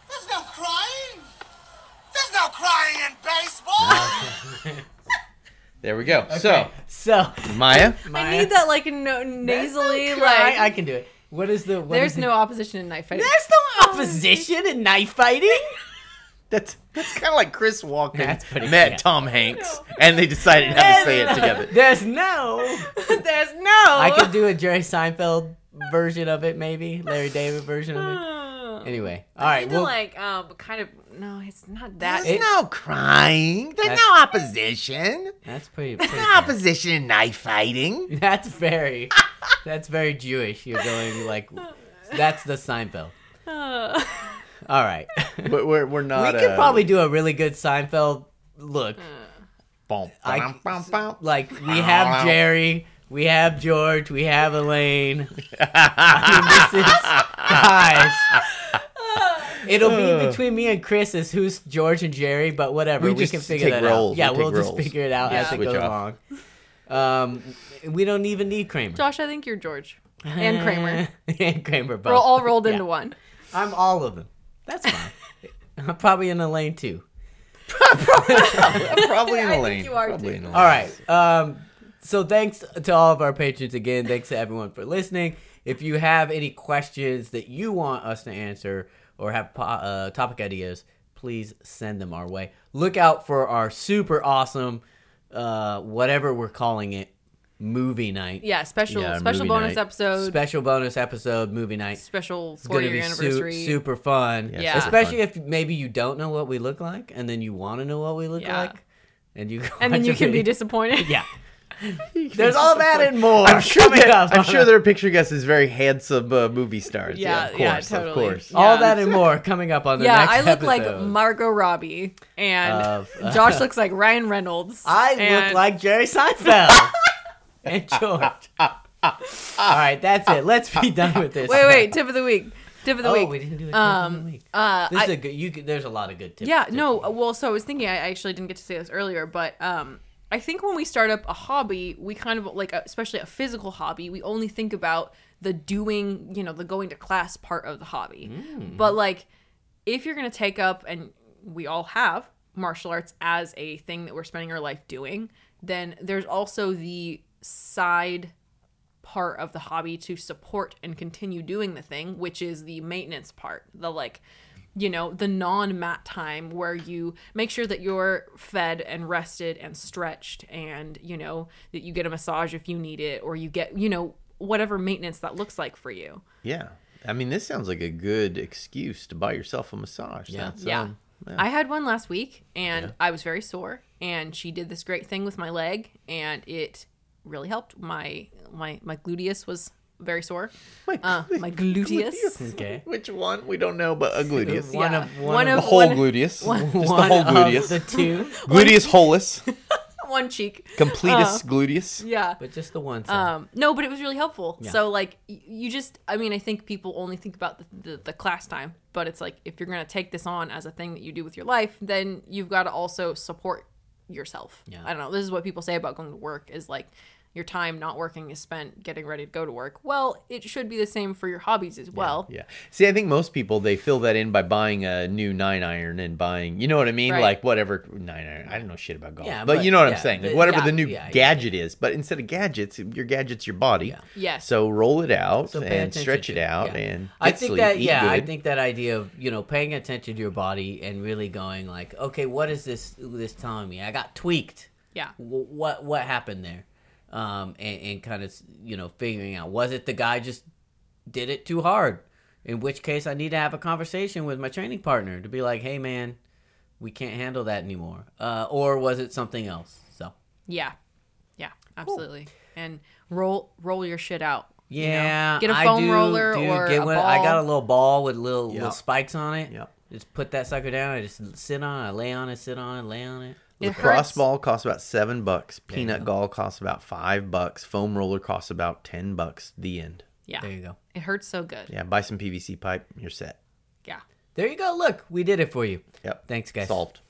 There's no crying. There's no crying in baseball. There we go. So So, Maya, I need that like no, nasally That's like. I can do it. What is the? What there's is no the- opposition in knife fighting. There's no opposition in knife fighting. that's that's kind of like Chris Walken That's pretty- met yeah. Tom Hanks and they decided how to say it together. There's no. there's no. I could do a Jerry Seinfeld version of it, maybe Larry David version of it. Anyway, all right. Well, like um, kind of. No, it's not that. There's It- no crying. There's no opposition. that's pretty. pretty No opposition in knife fighting. That's very. That's very Jewish. You're going like. That's the Seinfeld. Uh, All right. But we're we're not. we could uh, probably do a really good Seinfeld look. I- bum, bum. Like we have Jerry, we have George, we have Elaine. I mean, this is guys. It'll be between me and Chris as who's George and Jerry, but whatever. We We, just can figure take that roles. out. Yeah, We we'll just roles. figure it out Yeah. as it Switch goes off. along. Um, we don't even need Kramer Josh, I think you're George and Kramer. and Kramer. Both. We're all rolled Yeah. into one. I'm all of them. That's fine. I'm probably in Elaine too. probably in I a think lane. you are Probably too. in a lane. All right. Um, so thanks to all of our patrons again. Thanks to everyone for listening. If you have any questions that you want us to answer or have po- uh, topic ideas, please send them our way. Look out for our super awesome, uh, whatever we're calling it, movie night. Yeah, special Yeah, special movie bonus night. episode, Special bonus episode, movie night. special It's four gonna year be su- anniversary. super fun. Yeah, Yeah. Especially fun. if maybe you don't know what we look like, and then you want to know what we look Yeah. like, and you and then you can be disappointed. yeah. There's all that and more. I'm sure that, up I'm sure they're picturing us as very handsome uh, movie stars. Yeah, of yeah, course, totally. of course. all that and more coming up on the Yeah, next I look like. Margot Robbie, and Of, uh, Josh looks like Ryan Reynolds. I and- look like Jerry Seinfeld and George. all right, that's it. Let's be done with this. Wait, wait. Tip of the week. Tip of the oh, week. we didn't do a tip Um, of the week. Uh, This I- is a good. You. There's a lot of good tips. yeah, tips no. of the week. Well, so I was thinking. I actually didn't get to say this earlier, but um, I think when we start up a hobby, we kind of like, especially a physical hobby, we only think about the doing, you know, the going to class part of the hobby. Mm. But like, if you're gonna take up, and we all have martial arts as a thing that we're spending our life doing, then there's also the side part of the hobby to support and continue doing the thing, which is the maintenance part. The like, you know, the non mat time where you make sure that you're fed and rested and stretched and, you know, that you get a massage if you need it or you get, you know, whatever maintenance that looks like for you. Yeah. I mean, this sounds like a good excuse to buy yourself a massage. Yeah. That's, Yeah. um, I had one last week and Yeah. I was very sore and she did this great thing with my leg and it really helped. My my my gluteus was very sore. my, Uh, my gluteus. Okay. Which one? We don't know, but a gluteus. One Yeah. of one, One of, The whole one- gluteus. one- Just the whole of gluteus. the two, Gluteus holus. one cheek. Completus gluteus. Yeah. but just the one. Side. Um, no, but it was really helpful. Yeah. So like you just, I mean, I think people only think about the, the, the class time, but it's like if you're gonna take this on as a thing that you do with your life, then you've got to also support yourself. Yeah. I don't know. This is what people say about going to work is like your time not working is spent getting ready to go to work. Well, it should be the same for your hobbies as well. Yeah. See, I think most people they fill that in by buying a new nine iron and buying, you know what I mean? Right. Like whatever nine iron. I don't know shit about golf, Yeah, but, but you know what yeah, I'm saying. Like whatever yeah, the new yeah, yeah. gadget is, but instead of gadgets, your gadget's your body. Yeah. Yes. So roll it out So and stretch it out yeah. and I think sleep, that eat yeah, I think that idea of you know paying attention to your body and really going like, okay, what is this this telling me? I got tweaked. Yeah. W- what what happened there? Um, and, and kind of you know figuring out was it the guy just did it too hard? In which case, I need to have a conversation with my training partner to be like, hey man, we can't handle that anymore. Uh, or was it something else? So Yeah. Yeah. Absolutely. And roll roll your shit out. you know? Yeah, Get a foam do, roller dude, or get a one- ball. I got a little ball with little Yeah. little spikes on it. Yeah. Just put that sucker down. I just sit on it. I lay on it. Sit on it. Lay on it. It cross hurts. ball costs about seven bucks. Peanut go. gall costs about five bucks. Foam roller costs about ten bucks. The end. Yeah. There you go. It hurts so good. Yeah, buy some PVC pipe. You're set. Yeah. There you go. Look, we did it for you. Yep. Thanks, guys. Solved.